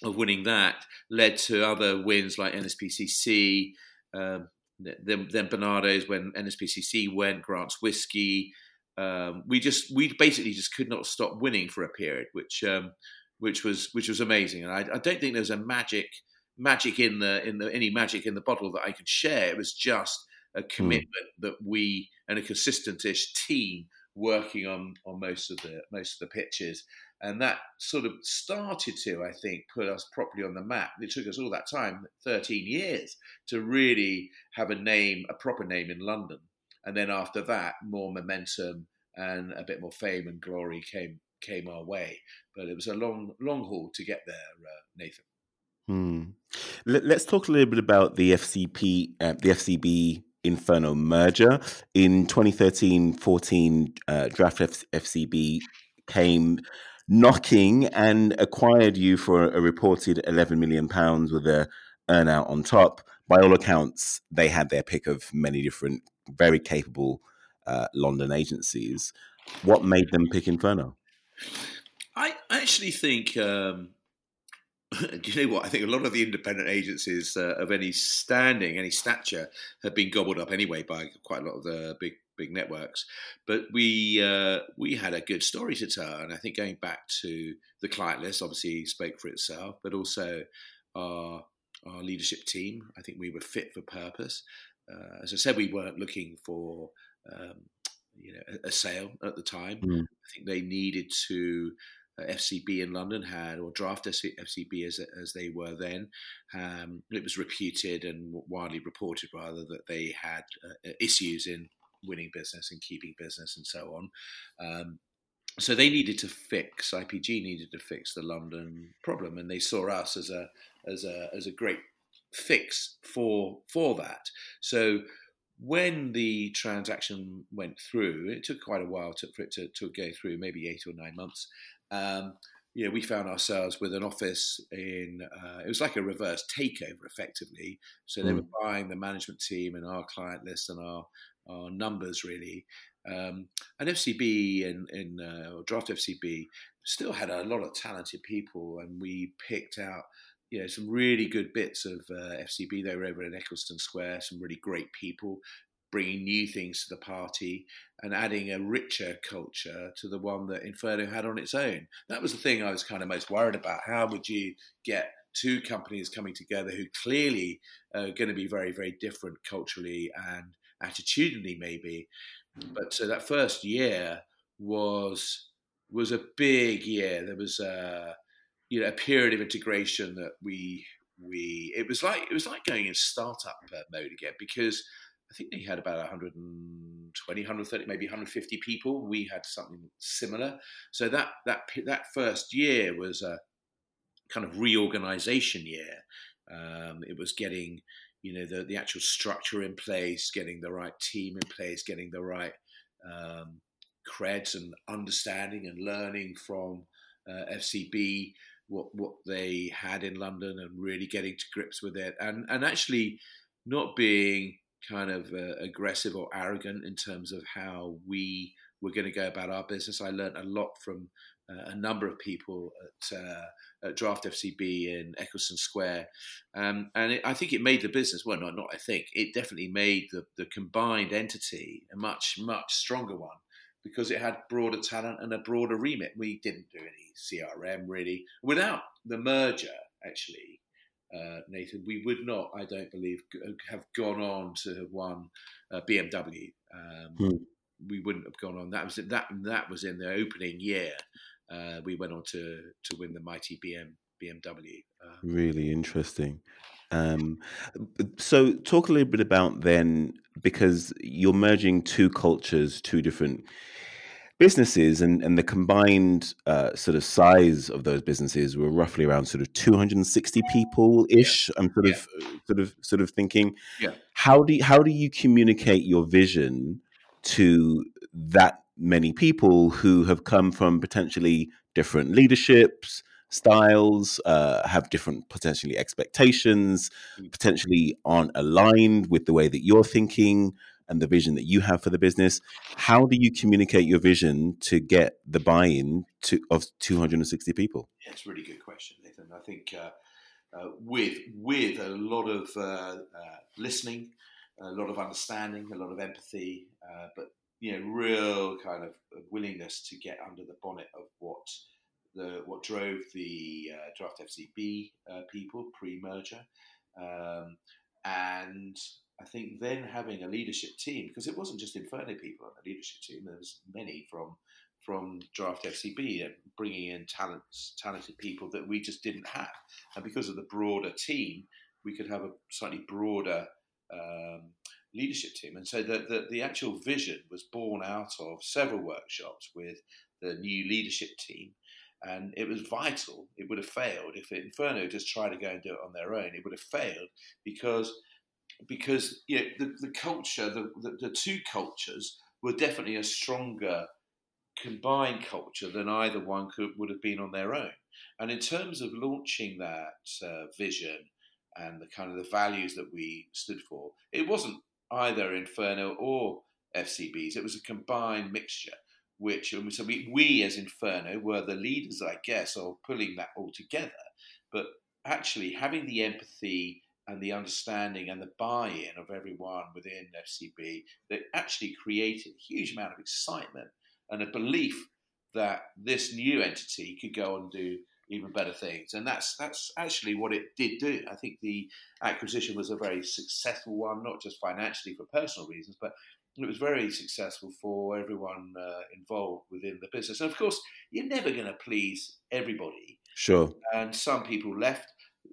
of winning that led to other wins like NSPCC, um, then, then Barnardo's when NSPCC went, Grant's Whiskey. Um, we just we basically just could not stop winning for a period, which um, which was which was amazing. And I, I don't think there's a magic magic in the in the any magic in the bottle that I could share. It was just a hmm. commitment mm. that we and a consistent-ish team working on on most of the most of the pitches, and that sort of started to, I think, put us properly on the map. It took us all that time, thirteen years, to really have a name, a proper name in London, and then after that, more momentum and a bit more fame and glory came came our way. But it was a long long haul to get there, uh, Nathan. Hmm. Let's talk a little bit about the FCP, uh, the FCB Inferno merger. In 2013-14, uh, Draft F- FCB came knocking and acquired you for a reported 11 million pounds with a earnout on top. By all accounts, they had their pick of many different, very capable uh, London agencies. What made them pick Inferno? I actually think um, do you know what? I think a lot of the independent agencies uh, of any standing, any stature, have been gobbled up anyway by quite a lot of the big big networks. But we uh, we had a good story to tell, and I think going back to the client list, obviously spoke for itself, but also our our leadership team. I think we were fit for purpose. Uh, as I said, we weren't looking for um, you know a, a, sale at the time. Mm. I think they needed to FCB in London had, or draft FCB as, as they were then. Um, it was reputed and widely reported, rather, that they had uh, issues in winning business and keeping business and so on. Um, so they needed to fix IPG needed to fix the London problem, and they saw us as a as a as a great fix for for that. So when the transaction went through, it took quite a while to, for it to, to go through, maybe eight or nine months um, you know, we found ourselves with an office in, uh, it was like a reverse takeover effectively. So they mm. were buying the management team and our client list and our, our numbers really. Um, and FCB and in, uh, Draft FCB still had a lot of talented people, and we picked out you know some really good bits of uh, FCB. They were over in Eccleston Square, some really great people bringing new things to the party and adding a richer culture to the one that Inferno had on its own. That was the thing I was kind of most worried about. How would you get two companies coming together who clearly are going to be very, very different culturally and attitudinally, maybe? But so that first year was was a big year. There was a you know a period of integration that we we it was like it was like going in startup mode again because I think they had about 120, 130, maybe 150 people. We had something similar. So that that that first year was a kind of reorganization year. Um, it was getting, you know, the the actual structure in place, getting the right team in place, getting the right um, creds and understanding and learning from uh, FCB what what they had in London and really getting to grips with it and and actually not being kind of uh, aggressive or arrogant in terms of how we were going to go about our business. I learned a lot from uh, a number of people at, uh, at, Draft FCB in Eccleston Square, um, and it, I think it made the business. Well, not not I think it definitely made the the combined entity a much much stronger one because it had broader talent and a broader remit. We didn't do any CRM really without the merger. Actually, uh, Nathan, we would not, I don't believe, have gone on to have won uh, BMW. Um, hmm. We wouldn't have gone on. That was that. That was in the opening year. Uh, we went on to to win the mighty BM BMW. Um, really interesting. Um, so, talk a little bit about then, because you're merging two cultures, two different businesses and, and the combined uh, sort of size of those businesses were roughly around sort of 260 people ish. I'm sort yeah. of sort of sort of thinking, yeah. how do you, how do you communicate your vision to that many people who have come from potentially different leaderships, styles, uh, have different potentially expectations, mm. potentially aren't aligned with the way that you're thinking and the vision that you have for the business. How do you communicate your vision to get the buy-in to of 260 people? Yeah, it's a really good question, Nathan. I think uh, uh, with with a lot of uh, uh listening, a lot of understanding, a lot of empathy, uh, but you know, real kind of willingness to get under the bonnet of what the what drove the uh, draft FCB people pre-merger. Um, and I think then having a leadership team, because it wasn't just Inferno people on the leadership team, there was many from from Draft FCB bringing in talents, talented people that we just didn't have, and because of the broader team, we could have a slightly broader um, leadership team, and so the, the the actual vision was born out of several workshops with the new leadership team and it was vital. It would have failed if Inferno just tried to go and do it on their own. It would have failed because because you know, the, the culture, the, the, the two cultures were definitely a stronger combined culture than either one could would have been on their own. And in terms of launching that uh, vision and the kind of the values that we stood for, it wasn't either Inferno or FCBs. It was a combined mixture. Which so we, we as Inferno were the leaders, I guess, of pulling that all together. But actually having the empathy and the understanding and the buy-in of everyone within FCB that actually created a huge amount of excitement and a belief that this new entity could go and do even better things. And that's that's actually what it did do. I think the acquisition was a very successful one, not just financially for personal reasons, but it was very successful for everyone uh, involved within the business. And of course, you're never going to please everybody. Sure. And some people left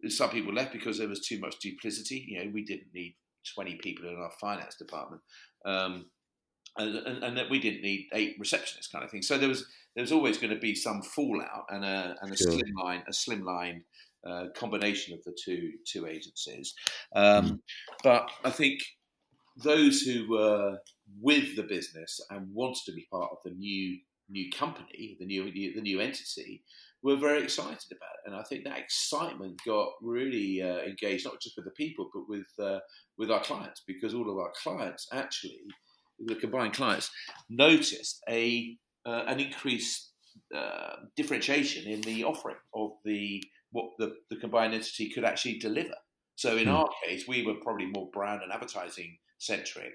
some people left because there was too much duplicity. You know, we didn't need 20 people in our finance department. Um, and, and, and, that we didn't need eight receptionists kind of thing. So there was there was always going to be some fallout and a and a sure. slimline a slimline uh, combination of the two two agencies. Um, mm. But I think those who were with the business and wanted to be part of the new new company, the new the new entity, were very excited about it. And I think that excitement got really uh, engaged, not just with the people, but with uh, with our clients, because all of our clients actually, the combined clients, noticed a uh, an increased uh, differentiation in the offering of the what the, the combined entity could actually deliver. So in mm. our case, we were probably more brand and advertising centric,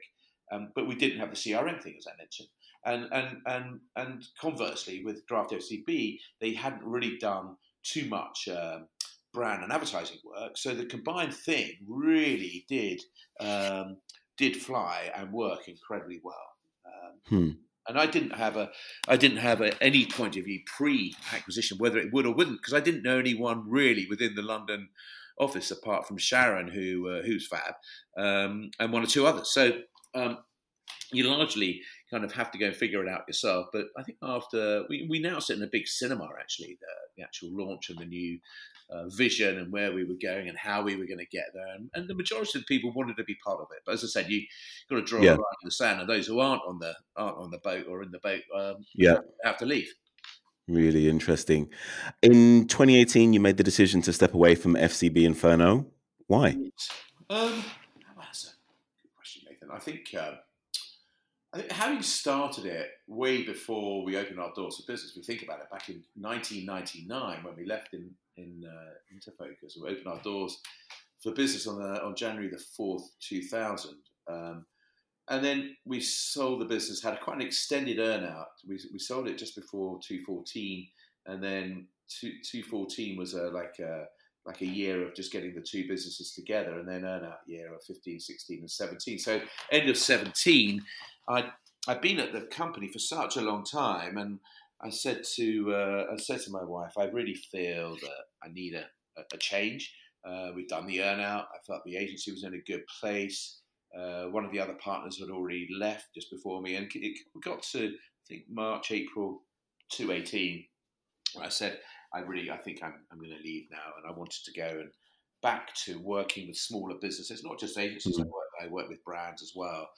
um, but we didn't have the CRM thing, as I mentioned. And and and and conversely, with Draft FCB, they hadn't really done too much uh, brand and advertising work. So the combined thing really did um, did fly and work incredibly well. Um, hmm. And I didn't have a, I didn't have a, any point of view pre-acquisition whether it would or wouldn't because I didn't know anyone really within the London office apart from Sharon, who uh, who's fab, um, and one or two others. So um, you largely kind of have to go and figure it out yourself. But I think after we, we now sit in a big cinema, actually, the, the actual launch of the new uh, vision and where we were going and how we were going to get there. And, and, the majority of the people wanted to be part of it. But as I said, you got to draw yeah. a line in the sand, and those who aren't on the aren't on the boat or in the boat, um, yeah, have to leave. Really interesting. In 2018, you made the decision to step away from FCB Inferno. Why? Um, And I think, uh, I think having started it way before we opened our doors for business, we think about it back in 1999 when we left in in uh, Interfocus, we opened our doors for business on the, on January the fourth, 2000. Um, and then we sold the business, had quite an extended earnout. We, we sold it just before 214, and then 2, 214 was a, like a like a year of just getting the two businesses together, and then earnout year of 15, 16, and 17. So end of 17, I'd I'd been at the company for such a long time, and I said to uh, I said to my wife, I really feel that I need a, a change. Uh, we've done the earnout. I felt the agency was in a good place. Uh, one of the other partners had already left just before me, and it got to I think March, April, two eighteen. I said, I really, I think I'm, I'm going to leave now, and I wanted to go and back to working with smaller businesses, not just agencies. Mm-hmm. I work, I work with brands as well,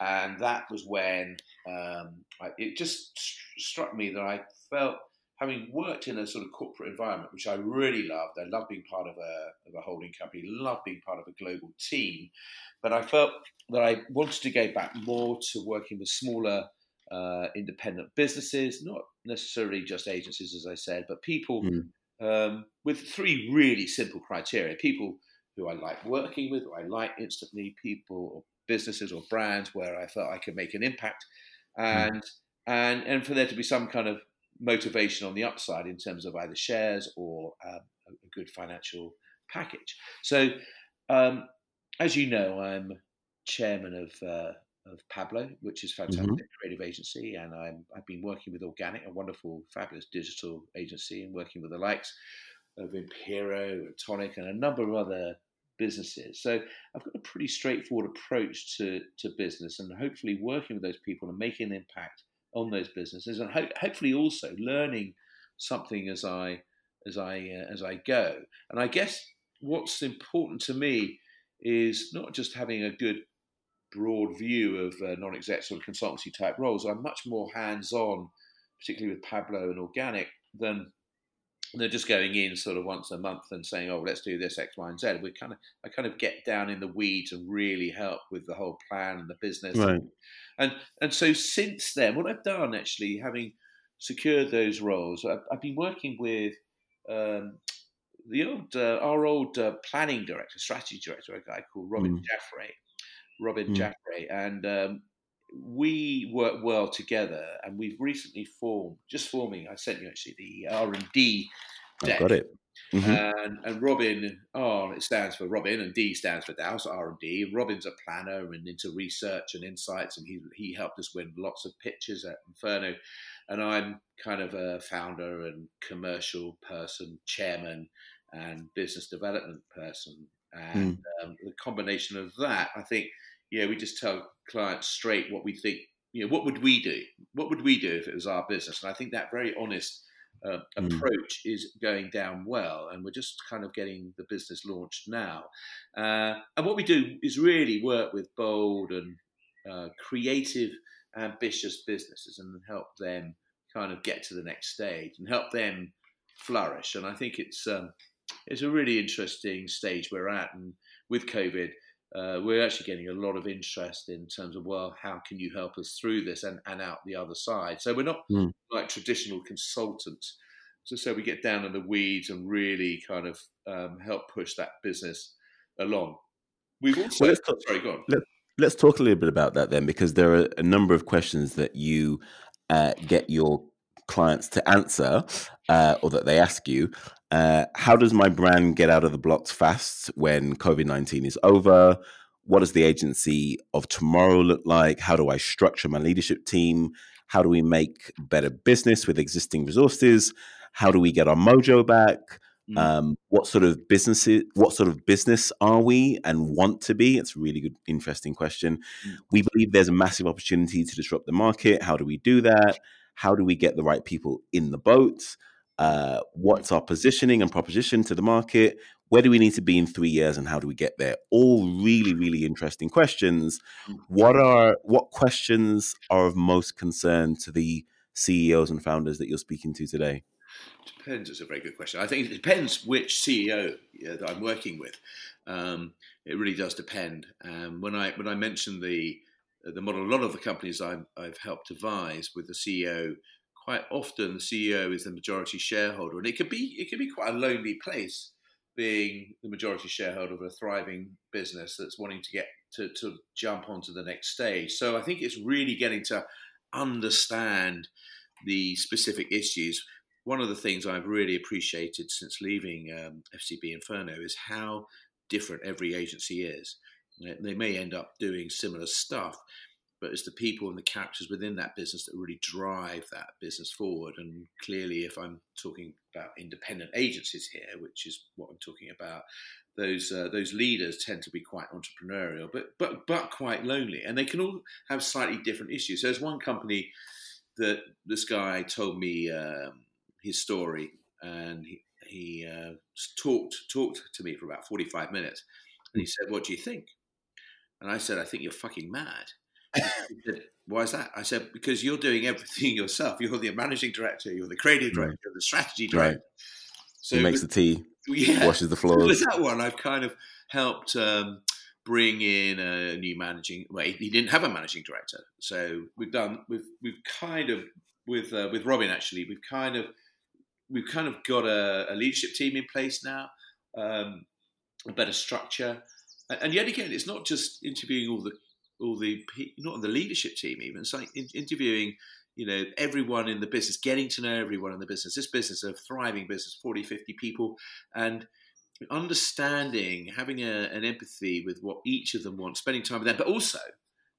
and that was when um, I, it just st- struck me that I felt having worked in a sort of corporate environment, which I really loved. I love being part of a, of a holding company, love being part of a global team, but I felt that I wanted to go back more to working with smaller uh, independent businesses, not necessarily just agencies, as I said, but people mm. um, with three really simple criteria: people who I like working with, who I like instantly, people or businesses or brands where I felt I could make an impact, hmm. and mm. and and for there to be some kind of motivation on the upside in terms of either shares or um, a good financial package. So, um, as you know, I'm chairman of uh, of Pablo, which is fantastic mm-hmm. creative agency, and I'm I've been working with Organic, a wonderful, fabulous digital agency, and working with the likes of Impero and Tonic and a number of other businesses. So I've got a pretty straightforward approach to to business, and hopefully working with those people and making an impact on those businesses, and ho- hopefully also learning something as I as I uh, as I go. And I guess what's important to me is not just having a good broad view of uh, non-exec sort of consultancy type roles. I'm much more hands-on, particularly with Pablo and Organic, than they're just going in sort of once a month and saying, "Oh, let's do this X, Y, and Z." We kind of, I kind of get down in the weeds and really help with the whole plan and the business. Right. And and so since then, what I've done actually, having secured those roles, I've, I've been working with um, the old uh, our old uh, planning director, strategy director, a guy called Robin mm. Jaffray, Robin mm. Jaffray, and um, we work well together. And we've recently formed, just forming. I sent you actually the R and D. I got it. Mm-hmm. And, and Robin, oh, it stands for Robin, and D stands for Dow, R and D. Robin's a planner and into research and insights, and he he helped us win lots of pitches at Inferno. And I'm kind of a founder and commercial person, chairman, and business development person. And mm. um, the combination of that, I think, yeah, we just tell clients straight what we think. You know, what would we do? What would we do if it was our business? And I think that very honest uh, mm. approach is going down well, and we're just kind of getting the business launched now. Uh, and what we do is really work with bold and uh, creative, ambitious businesses and help them kind of get to the next stage and help them flourish. And I think it's um, it's a really interesting stage we're at, and with COVID, uh, we're actually getting a lot of interest in terms of well, how can you help us through this and, and out the other side? So we're not mm. like traditional consultants. So, so we get down in the weeds and really kind of um, help push that business along. We've also well, talk, sorry, go on. Let, let's talk a little bit about that then, because there are a number of questions that you uh, get your clients to answer uh, or that they ask you. Uh, how does my brand get out of the blocks fast when COVID 19 is over? What does the agency of tomorrow look like? How do I structure my leadership team? How do we make better business with existing resources? How do we get our mojo back? Mm. Um, what sort of businesses, what sort of business are we and want to be? It's a really good, interesting question. Mm. We believe there's a massive opportunity to disrupt the market. How do we do that? How do we get the right people in the boat? Uh, what's our positioning and proposition to the market? Where do we need to be in three years, and how do we get there? All really, really interesting questions. Mm. What are what questions are of most concern to the CEOs and founders that you're speaking to today? Depends. It's a very good question. I think it depends which CEO that I'm working with. Um, it really does depend. Um, when I when I mentioned the the model, a lot of the companies I've, I've helped advise with the CEO, quite often the CEO is the majority shareholder, and it could be it can be quite a lonely place being the majority shareholder of a thriving business that's wanting to get to, to jump onto the next stage. So I think it's really getting to understand the specific issues. One of the things I've really appreciated since leaving um, FCB Inferno is how different every agency is. They may end up doing similar stuff, but it's the people and the characters within that business that really drive that business forward. And clearly, if I'm talking about independent agencies here, which is what I'm talking about, those uh, those leaders tend to be quite entrepreneurial, but but but quite lonely, and they can all have slightly different issues. So there's one company that this guy told me um, his story, and he he uh, talked talked to me for about 45 minutes, and he said, "What do you think?" And I said, "I think you're fucking mad." Said, Why is that? I said, because you're doing everything yourself. You're the managing director, you're the creative director, you're the strategy director. Right. So he makes the tea, yeah, washes the floors. With that one, I've kind of helped um, bring in a new managing. Well, he didn't have a managing director, so we've done. We've we've kind of with uh, with Robin actually. We've kind of we've kind of got a, a leadership team in place now, um, a better structure, and, and yet again, it's not just interviewing all the all the not on the leadership team even it's like interviewing you know everyone in the business getting to know everyone in the business this business a thriving business 40 50 people and understanding having a, an empathy with what each of them wants spending time with them but also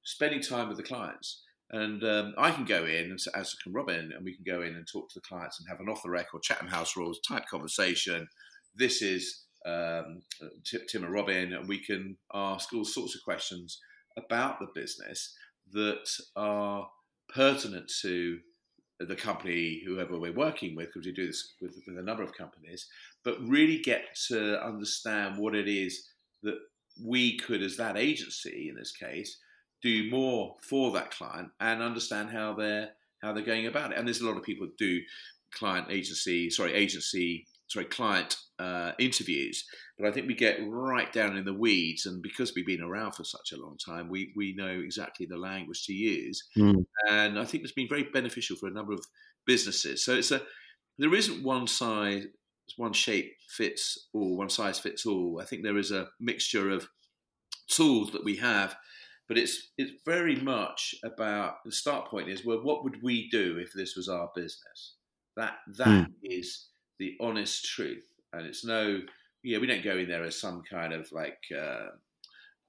spending time with the clients and um, I can go in, and as can Robin, and we can go in and talk to the clients and have an off the record Chatham House rules type conversation. This is um, Tim and Robin, and we can ask all sorts of questions about the business that are pertinent to the company, whoever we're working with, because we do this with, with a number of companies, but really get to understand what it is that we could, as that agency in this case, do more for that client and understand how they're how they're going about it. And there's a lot of people do client agency, sorry, agency sorry, client uh, interviews. But I think we get right down in the weeds, and because we've been around for such a long time, we we know exactly the language to use. Mm. And I think it's been very beneficial for a number of businesses. So it's a there isn't one size, one shape fits all, one size fits all. I think there is a mixture of tools that we have. But it's it's very much about the start point is well, what would we do if this was our business? That that mm. is the honest truth. And it's no, yeah, we don't go in there as some kind of like uh,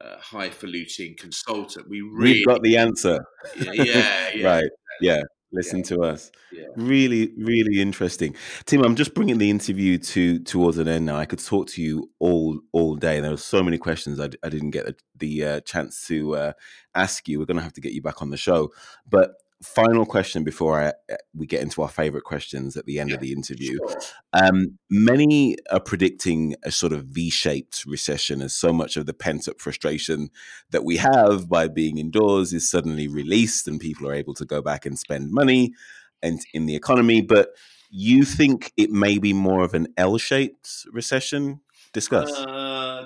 uh, highfalutin consultant. We really We've got the answer. Yeah, yeah, yeah right. Yeah. Listen yeah. to us. Yeah. Really, really interesting. Tim, I'm just bringing the interview to towards an end now. I could talk to you all all day. There were so many questions I, I didn't get the, the uh, chance to uh, ask you. We're going to have to get you back on the show. But final question before I, uh, we get into our favorite questions at the end yeah, of the interview. Sure. Um, many are predicting a sort of V shaped recession as so much of the pent up frustration that we have by being indoors is suddenly released and people are able to go back and spend money and in the economy. But you think it may be more of an L shaped recession? Discuss. Uh,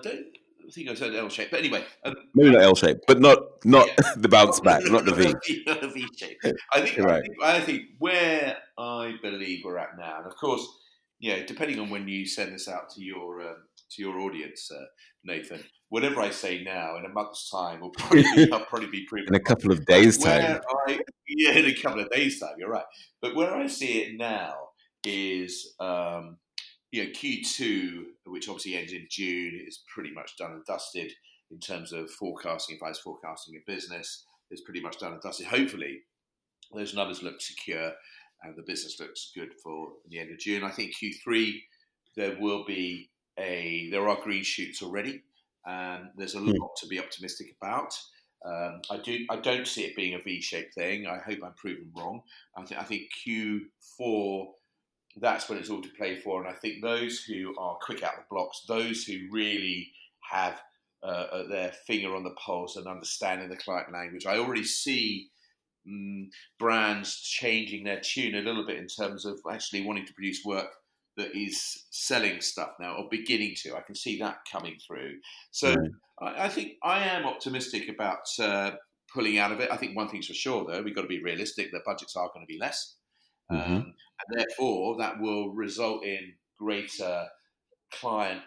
I think I said L shape, but anyway, um, maybe not L shape, but not not yeah. the bounce back, not the V. not the V shape. I think, right. I think, I think where I believe we're at now, and of course, you know, depending on when you send this out to your um, to your audience, uh, Nathan, whatever I say now in a month's time will probably be, I'll probably be proven in a couple of days' time. I, yeah, in a couple of days' time, you're right. But where I see it now is. Um, you know, Q2, which obviously ends in June, is pretty much done and dusted in terms of forecasting. If I was forecasting a business, it's pretty much done and dusted. Hopefully, those numbers look secure and the business looks good for the end of June. I think Q3 there will be a there are green shoots already, and there's a hmm. lot to be optimistic about. Um, I do I don't see it being a V-shaped thing. I hope I'm proven wrong. I think I think Q4 that's when it's all to play for. And I think those who are quick out the blocks, those who really have uh, uh, their finger on the pulse and understanding the client language, I already see mm, brands changing their tune a little bit in terms of actually wanting to produce work that is selling stuff now or beginning to. I can see that coming through. So right. I, I, think I am optimistic about uh, pulling out of it. I think one thing's for sure, though, we've got to be realistic. The budgets are going to be less. Mm-hmm. Um, and therefore, that will result in greater client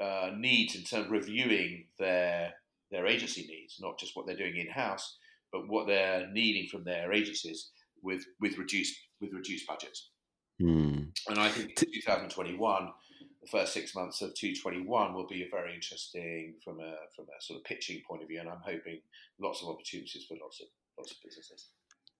uh, needs in terms of reviewing their their agency needs, not just what they're doing in house, but what they're needing from their agencies with with reduced with reduced budgets. Mm. And I think 2021, the first six months of 2021 will be a very interesting from a from a sort of pitching point of view, and I'm hoping lots of opportunities for lots of lots of businesses.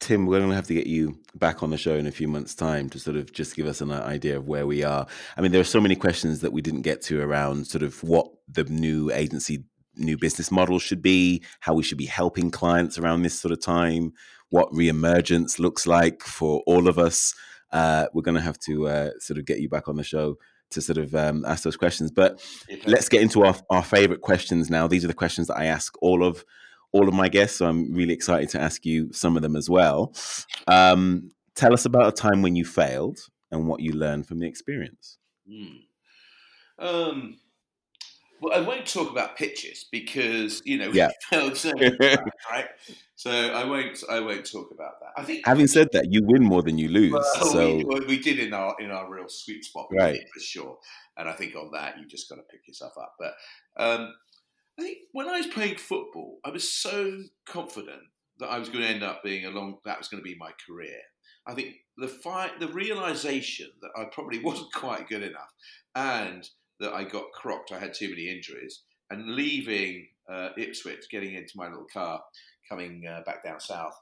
Tim, we're going to have to get you back on the show in a few months' time to sort of just give us an idea of where we are. I mean, there are so many questions that we didn't get to around sort of what the new agency, new business model should be, how we should be helping clients around this sort of time, what reemergence looks like for all of us uh, we're going to have to uh, sort of get you back on the show to sort of um, ask those questions. But let's get into our, our favorite questions now. These are the questions that I ask all of all of my guests. So I'm really excited to ask you some of them as well. Um, tell us about a time when you failed and what you learned from the experience. Mm. Um, well, I won't talk about pitches because you know yeah. failed so right? So I won't. I won't talk about that. I think. Having said that, you win more than you lose. Well, so we, well, we, did in our in our real sweet spot, right? For sure. And I think on that, you just got to pick yourself up. But um, I think when I was playing football, I was so confident that I was going to end up being a long. That was going to be my career. I think the fight, the realization that I probably wasn't quite good enough, and that I got crocked. I had too many injuries, and leaving uh, Ipswich, getting into my little car, coming uh, back down south,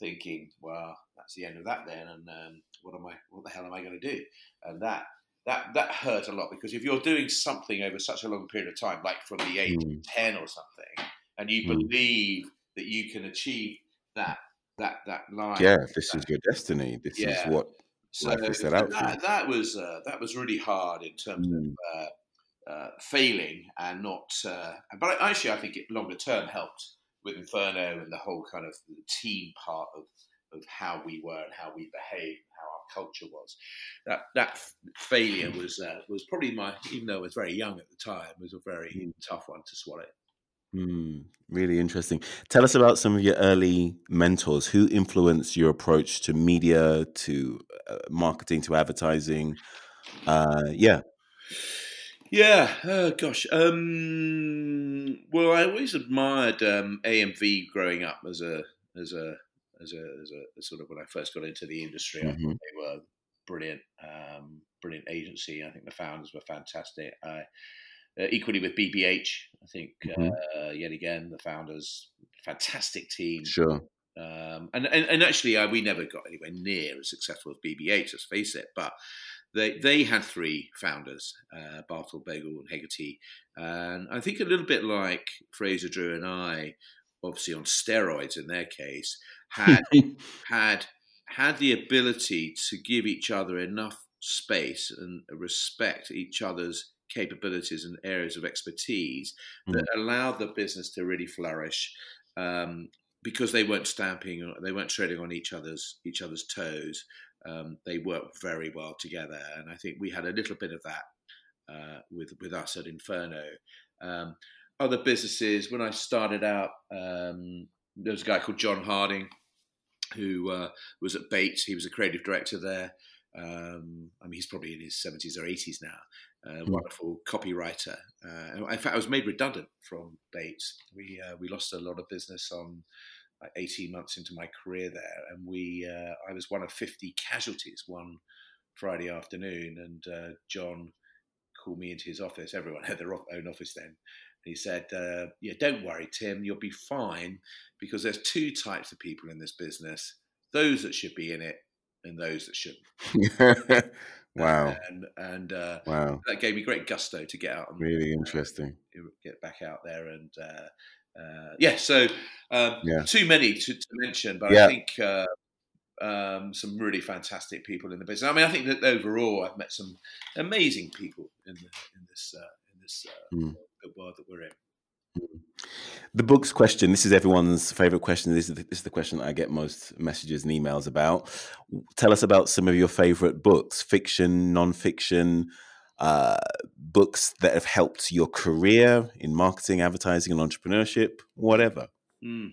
thinking, "Well, that's the end of that then." And um, what am I? What the hell am I going to do? And that that that hurt a lot because if you're doing something over such a long period of time, like from the age mm. of ten or something, and you mm. believe that you can achieve that that that line, yeah, this that, is your destiny. This yeah. is what so that, that, was uh, that was really hard in terms mm. of uh, uh, failing and not. Uh, but actually, I think it longer term helped with Inferno and the whole kind of team part of of how we were and how we behaved, how culture was. That that failure was uh, was probably my, even though I was very young at the time, was a very mm. tough one to swallow. Mm, really interesting. Tell us about some of your early mentors. Who influenced your approach to media, to uh, marketing, to advertising? Uh, yeah. Yeah. Oh, gosh. Um, well, I always admired um, AMV growing up as a as a as a, as a sort of when I first got into the industry. Mm-hmm. they were brilliant, um, brilliant agency. I think the founders were fantastic. I uh, equally with BBH, I think mm-hmm. uh, yet again the founders, fantastic team. Sure. Um, and, and, and actually, uh, we never got anywhere near as successful as BBH. Let's face it. But they they had three founders, uh, Bartle, Bogle, and Hegarty, and I think a little bit like Fraser Drew and I, obviously on steroids in their case, had had had the ability to give each other enough space and respect each other's capabilities and areas of expertise mm. that allowed the business to really flourish um, because they weren't stamping, they weren't treading on each other's each other's toes. Um, they worked very well together, and I think we had a little bit of that uh, with with us at Inferno. Um, other businesses, when I started out, um, there was a guy called John Harding who uh, was at Bates. He was a creative director there. Um, I mean, he's probably in his 70s or 80s now, uh, wonderful copywriter. Uh, in fact, I was made redundant from Bates. We uh, we lost a lot of business on like 18 months into my career there, and we uh, I was one of 50 casualties one Friday afternoon, and uh, John called me into his office. Everyone had their own office then. He said, uh, "Yeah, don't worry, Tim. You'll be fine because there's two types of people in this business: those that should be in it, and those that shouldn't." Wow. And and uh, wow, that gave me great gusto to get out. And, really uh, interesting. Uh, get back out there and uh, uh, yeah. So um, yeah. too many to, to mention, but yeah. I think uh, um, some really fantastic people in the business. I mean, I think that overall, I've met some amazing people in the, in this in this mm. The world that we're in. The books question. This is everyone's favorite question. This is the, this is the question I get most messages and emails about. Tell us about some of your favorite books, fiction, non-fiction, uh, books that have helped your career in marketing, advertising, and entrepreneurship, whatever. Mm.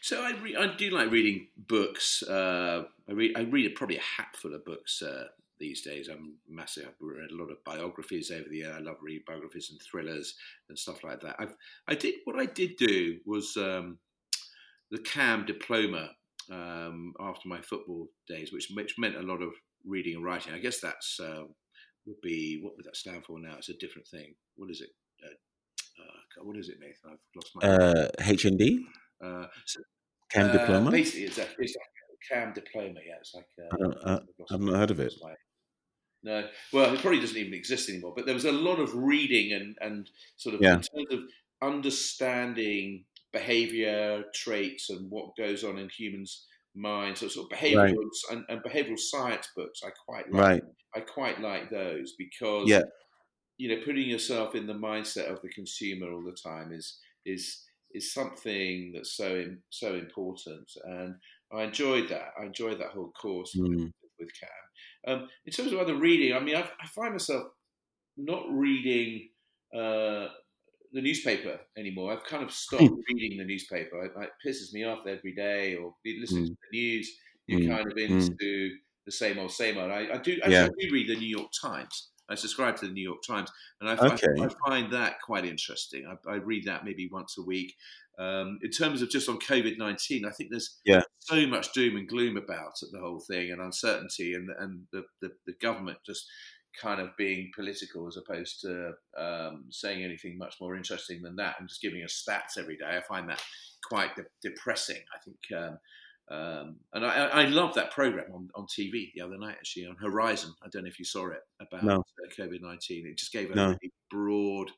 So I, re- I do like reading books. Uh, I read I read probably a hatful of books uh, these days. I'm massive. I've read a lot of biographies over the year. I love reading biographies and thrillers and stuff like that. I've, I did what I did do was um, the CAM diploma um, after my football days, which which meant a lot of reading and writing. I guess that's uh, would be what would that stand for now? It's a different thing. What is it? Uh, uh what is it, Nathan? I've lost my uh, HND. Uh, so, CAM uh, diploma. Basically, it's, a, it's like a CAM diploma. Yeah, it's like uh, I've not heard of it. Like, no, well, it probably doesn't even exist anymore. But there was a lot of reading and and sort of yeah. in terms of understanding behavior traits and what goes on in humans' minds. So sort of behavioral right. and, and, behavioral science books. I quite like. Right. I quite like those because yeah. you know putting yourself in the mindset of the consumer all the time is is is something that's so so important, and I enjoyed that. I enjoyed that whole course mm. with, with Cam. Um, in terms of other reading, I mean, I, I find myself not reading uh, the newspaper anymore. I've kind of stopped hmm. reading the newspaper. It, it, pisses me off every day, or listening mm. to the news. You're mm. kind of hmm. into the same old, same old. I, I do. Yeah. I do read the New York Times. I subscribe to the New York Times, and I, okay. I, I find that quite interesting. I, I, read that maybe once a week. Um, in terms of just on COVID nineteen, I think there's yeah. so much doom and gloom about the whole thing and uncertainty, and and the, the, the government just kind of being political as opposed to um, saying anything much more interesting than that and just giving us stats every day. I find that quite de- depressing. I think. Um, um, and I, I love that program on, on TV the other night, actually, on Horizon. I don't know if you saw it about no. uh, COVID 19. It just gave a no. really broad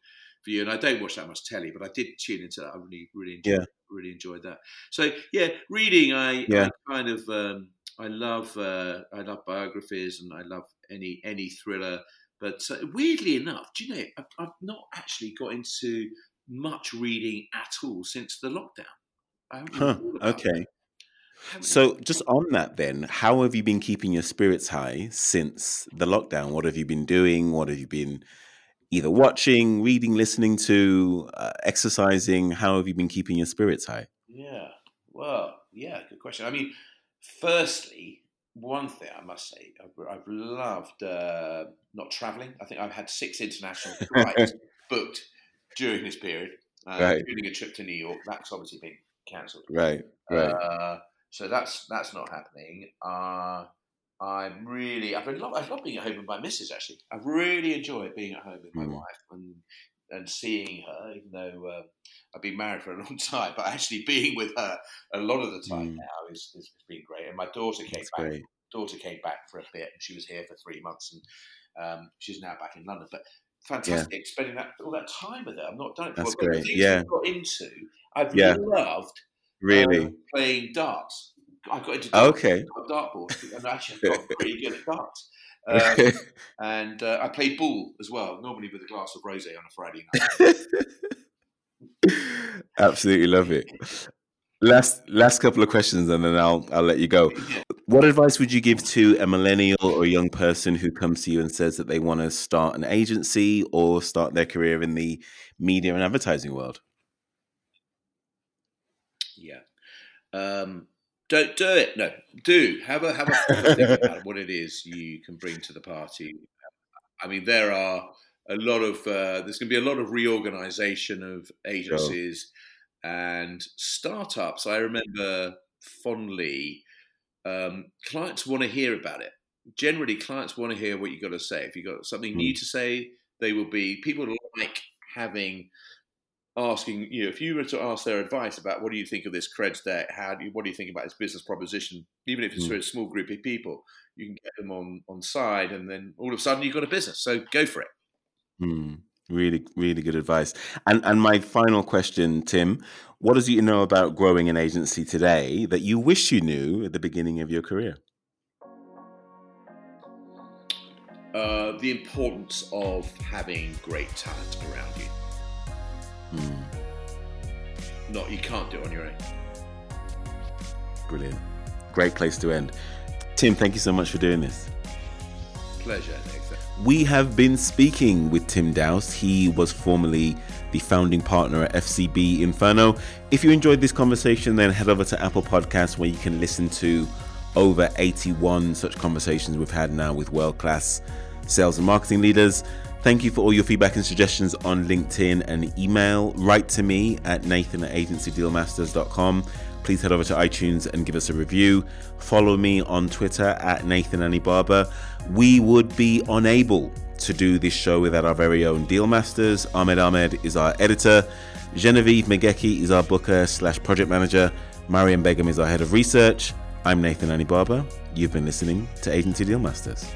view. And I don't watch that much telly, but I did tune into that. I really, really enjoyed, yeah. really enjoyed that. So, yeah, reading, I, yeah. I kind of. Um, I love uh, I love biographies and I love any any thriller. But uh, weirdly enough, do you know I've, I've, not actually got into much reading at all since the lockdown. Huh, okay. So, just on that, then, how have you been keeping your spirits high since the lockdown? What have you been doing? What have you been either watching, reading, listening to, uh, exercising? How have you been keeping your spirits high? Yeah, well, yeah, good question. I mean, firstly, one thing I must say, I've, I've loved uh, not traveling. I think I've had six international flights booked during this period, uh, right. including a trip to New York. That's obviously been cancelled. Right, right. Uh, so that's that's not happening. Uh, I'm really, I've love, I've loved being at home with my missus. Actually, I've really enjoyed being at home with my mm. wife and and seeing her, even though uh, I've been married for a long time. But actually being with her a lot of the time mm. now is, is, has been great. And my daughter came That's back. Great. Daughter came back for a bit, and she was here for three months, and um, she's now back in London. But fantastic yeah. spending that all that time with her. I've not done it before. That's great. Yeah, got into. I've yeah. loved Really? Um, playing darts. I got into darts, okay. dartboard, and actually I got pretty good at darts. Um, and uh, I played ball as well, normally with a glass of rosé on a Friday night. Absolutely love it. Last last couple of questions, and then I'll I'll let you go. Yeah. What advice would you give to a millennial or a young person who comes to you and says that they want to start an agency or start their career in the media and advertising world? Um, don't do it. No, do have a have a think about what it is you can bring to the party. I mean, there are a lot of uh, there's going to be a lot of reorganization of agencies sure. and startups. I remember fondly. Um, clients want to hear about it. Generally, clients want to hear what you have got to say. If you have got something mm. new to say, they will be people like having asking you know, if you were to ask their advice about what do you think of this creds deck, how do you, what do you think about this business proposition, even if it's mm. for a small group of people, you can get them on on side, and then all of a sudden you've got a business. So go for it. Mm. Really, really good advice. And and my final question, Tim, what does you know about growing an agency today that you wish you knew at the beginning of your career? Uh, the importance of having great talent around you. Mm. not you can't do it on your own. Brilliant. Great place to end. Tim, thank you so much for doing this. Pleasure. We have been speaking with Tim Dowse. He was formerly the founding partner at FCB Inferno. If you enjoyed this conversation, then head over to Apple Podcasts where you can listen to over 81 such conversations we've had now with world class sales and marketing leaders. Thank you for all your feedback and suggestions on LinkedIn and email. Write to me at nathan at agencydealmasters.com. Please head over to iTunes and give us a review. Follow me on Twitter at Nathan Anibaba. We would be unable to do this show without our very own Deal Masters. Ahmed Ahmed is our editor. Genevieve Megeki is our booker slash project manager. Mariam Begum is our head of research. I'm Nathan Anibaba. You've been listening to Agency Deal Masters.